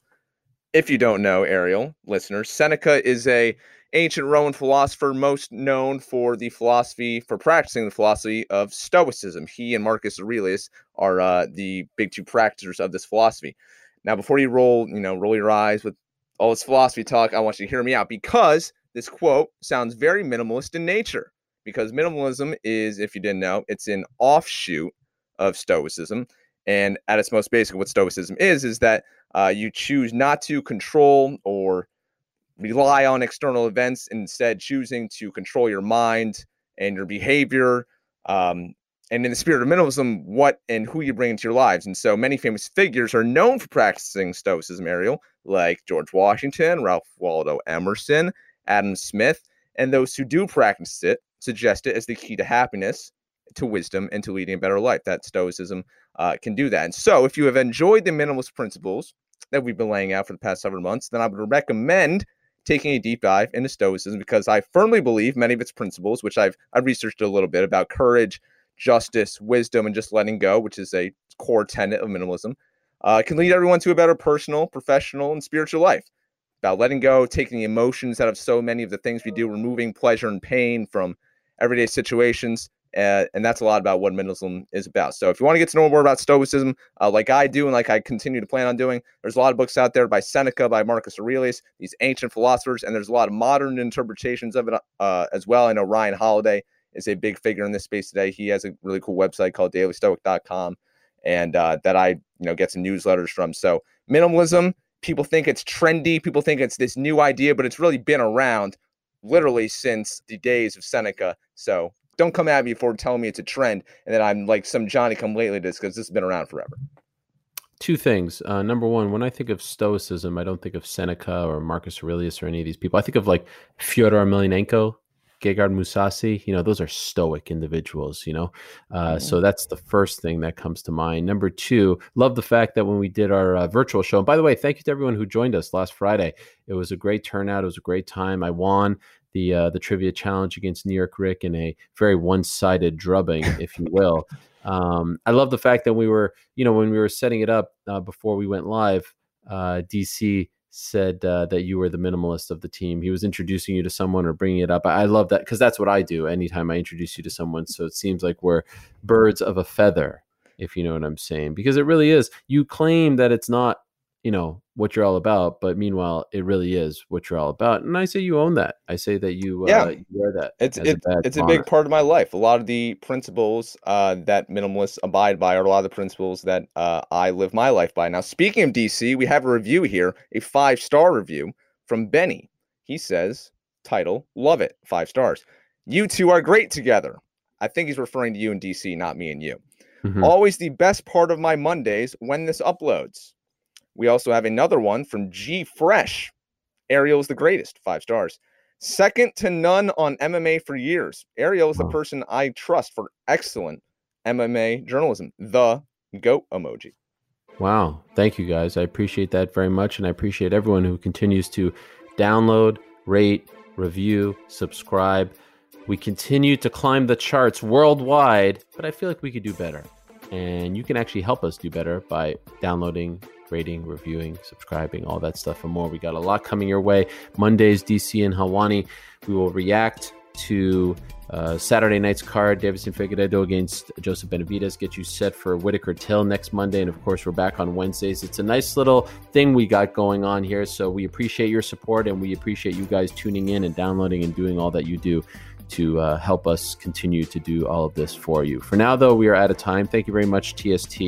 if you don't know, Ariel, listeners, Seneca is a ancient Roman philosopher, most known for the philosophy, for practicing the philosophy of Stoicism. He and Marcus Aurelius are uh, the big two practitioners of this philosophy. Now, before you roll, you know, roll your eyes with all this philosophy talk, I want you to hear me out because this quote sounds very minimalist in nature. Because minimalism is, if you didn't know, it's an offshoot of Stoicism. And at its most basic, what Stoicism is, is that uh, you choose not to control or rely on external events, instead choosing to control your mind and your behavior. Um, and in the spirit of minimalism, what and who you bring into your lives. And so many famous figures are known for practicing Stoicism, Ariel, like George Washington, Ralph Waldo Emerson, Adam Smith. And those who do practice it suggest it as the key to happiness, to wisdom, and to leading a better life. That Stoicism uh, can do that. And so, if you have enjoyed the minimalist principles that we've been laying out for the past several months, then I would recommend taking a deep dive into Stoicism because I firmly believe many of its principles, which I've I've researched a little bit about courage, justice, wisdom, and just letting go, which is a core tenet of minimalism, uh, can lead everyone to a better personal, professional, and spiritual life. About letting go, taking the emotions out of so many of the things we do, removing pleasure and pain from everyday situations, uh, and that's a lot about what minimalism is about. So if you want to get to know more about Stoicism, uh, like I do and like I continue to plan on doing, there's a lot of books out there by Seneca, by Marcus Aurelius, these ancient philosophers, and there's a lot of modern interpretations of it uh, as well. I know Ryan Holiday is a big figure in this space today. He has a really cool website called dailystoic.com and uh, that I you know get some newsletters from. So minimalism, people think it's trendy, people think it's this new idea, but it's really been around literally since the days of Seneca. So don't come at me for telling me it's a trend and that I'm like some Johnny come lately this because this has been around forever.
Two things. Uh, number one, when I think of Stoicism, I don't think of Seneca or Marcus Aurelius or any of these people. I think of like Fyodor Emelianenko, Gegard Mousasi. You know, those are stoic individuals. You know, uh, mm-hmm. so that's the first thing that comes to mind. Number two, love the fact that when we did our uh, virtual show. And by the way, thank you to everyone who joined us last Friday. It was a great turnout. It was a great time. I won the uh, the trivia challenge against New York Rick in a very one sided drubbing, if you will. Um, I love the fact that we were, you know, when we were setting it up uh, before we went live, uh, DC said uh, that you were the minimalist of the team. He was introducing you to someone or bringing it up. I, I love that because that's what I do anytime I introduce you to someone. So it seems like we're birds of a feather, if you know what I'm saying, because it really is. You claim that it's not you know what you're all about but meanwhile it really is what you're all about and i say you own that. I say that you
yeah.
uh, you wear that
it's it, a it's honor. a big part of my life. A lot of the principles uh, that minimalists abide by are a lot of the principles that uh, i live my life by. Now speaking of dc we have a review here a five star review from benny. He says title love it five stars. You two are great together. I think he's referring to you and dc not me and you. Mm-hmm. always the best part of my mondays when this uploads we also have another one from G Fresh. Ariel is the greatest, five stars. Second to none on MMA for years. Ariel is the person I trust for excellent MMA journalism. The goat emoji.
Wow. Thank you guys. I appreciate that very much. And I appreciate everyone who continues to download, rate, review, subscribe. We continue to climb the charts worldwide, but I feel like we could do better. And you can actually help us do better by downloading, rating, reviewing, subscribing, all that stuff and more. We got a lot coming your way. Mondays, DC and Helwani. We will react to uh, Saturday night's card. Deiveson Figueiredo against Joseph Benavidez. get you set for Whittaker Till next Monday. And of course, we're back on Wednesdays. It's a nice little thing we got going on here. So we appreciate your support and we appreciate you guys tuning in and downloading and doing all that you do to uh, help us continue to do all of this for you. For now, though, we are out of time. Thank you very much, TST.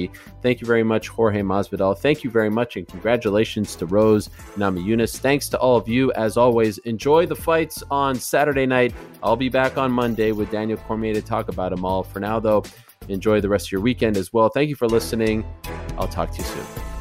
Thank you very much, Jorge Masvidal. Thank you very much, and congratulations to Rose Namajunas. Thanks to all of you. As always, enjoy the fights on Saturday night. I'll be back on Monday with Daniel Cormier to talk about them all. For now, though, enjoy the rest of your weekend as well. Thank you for listening. I'll talk to you soon.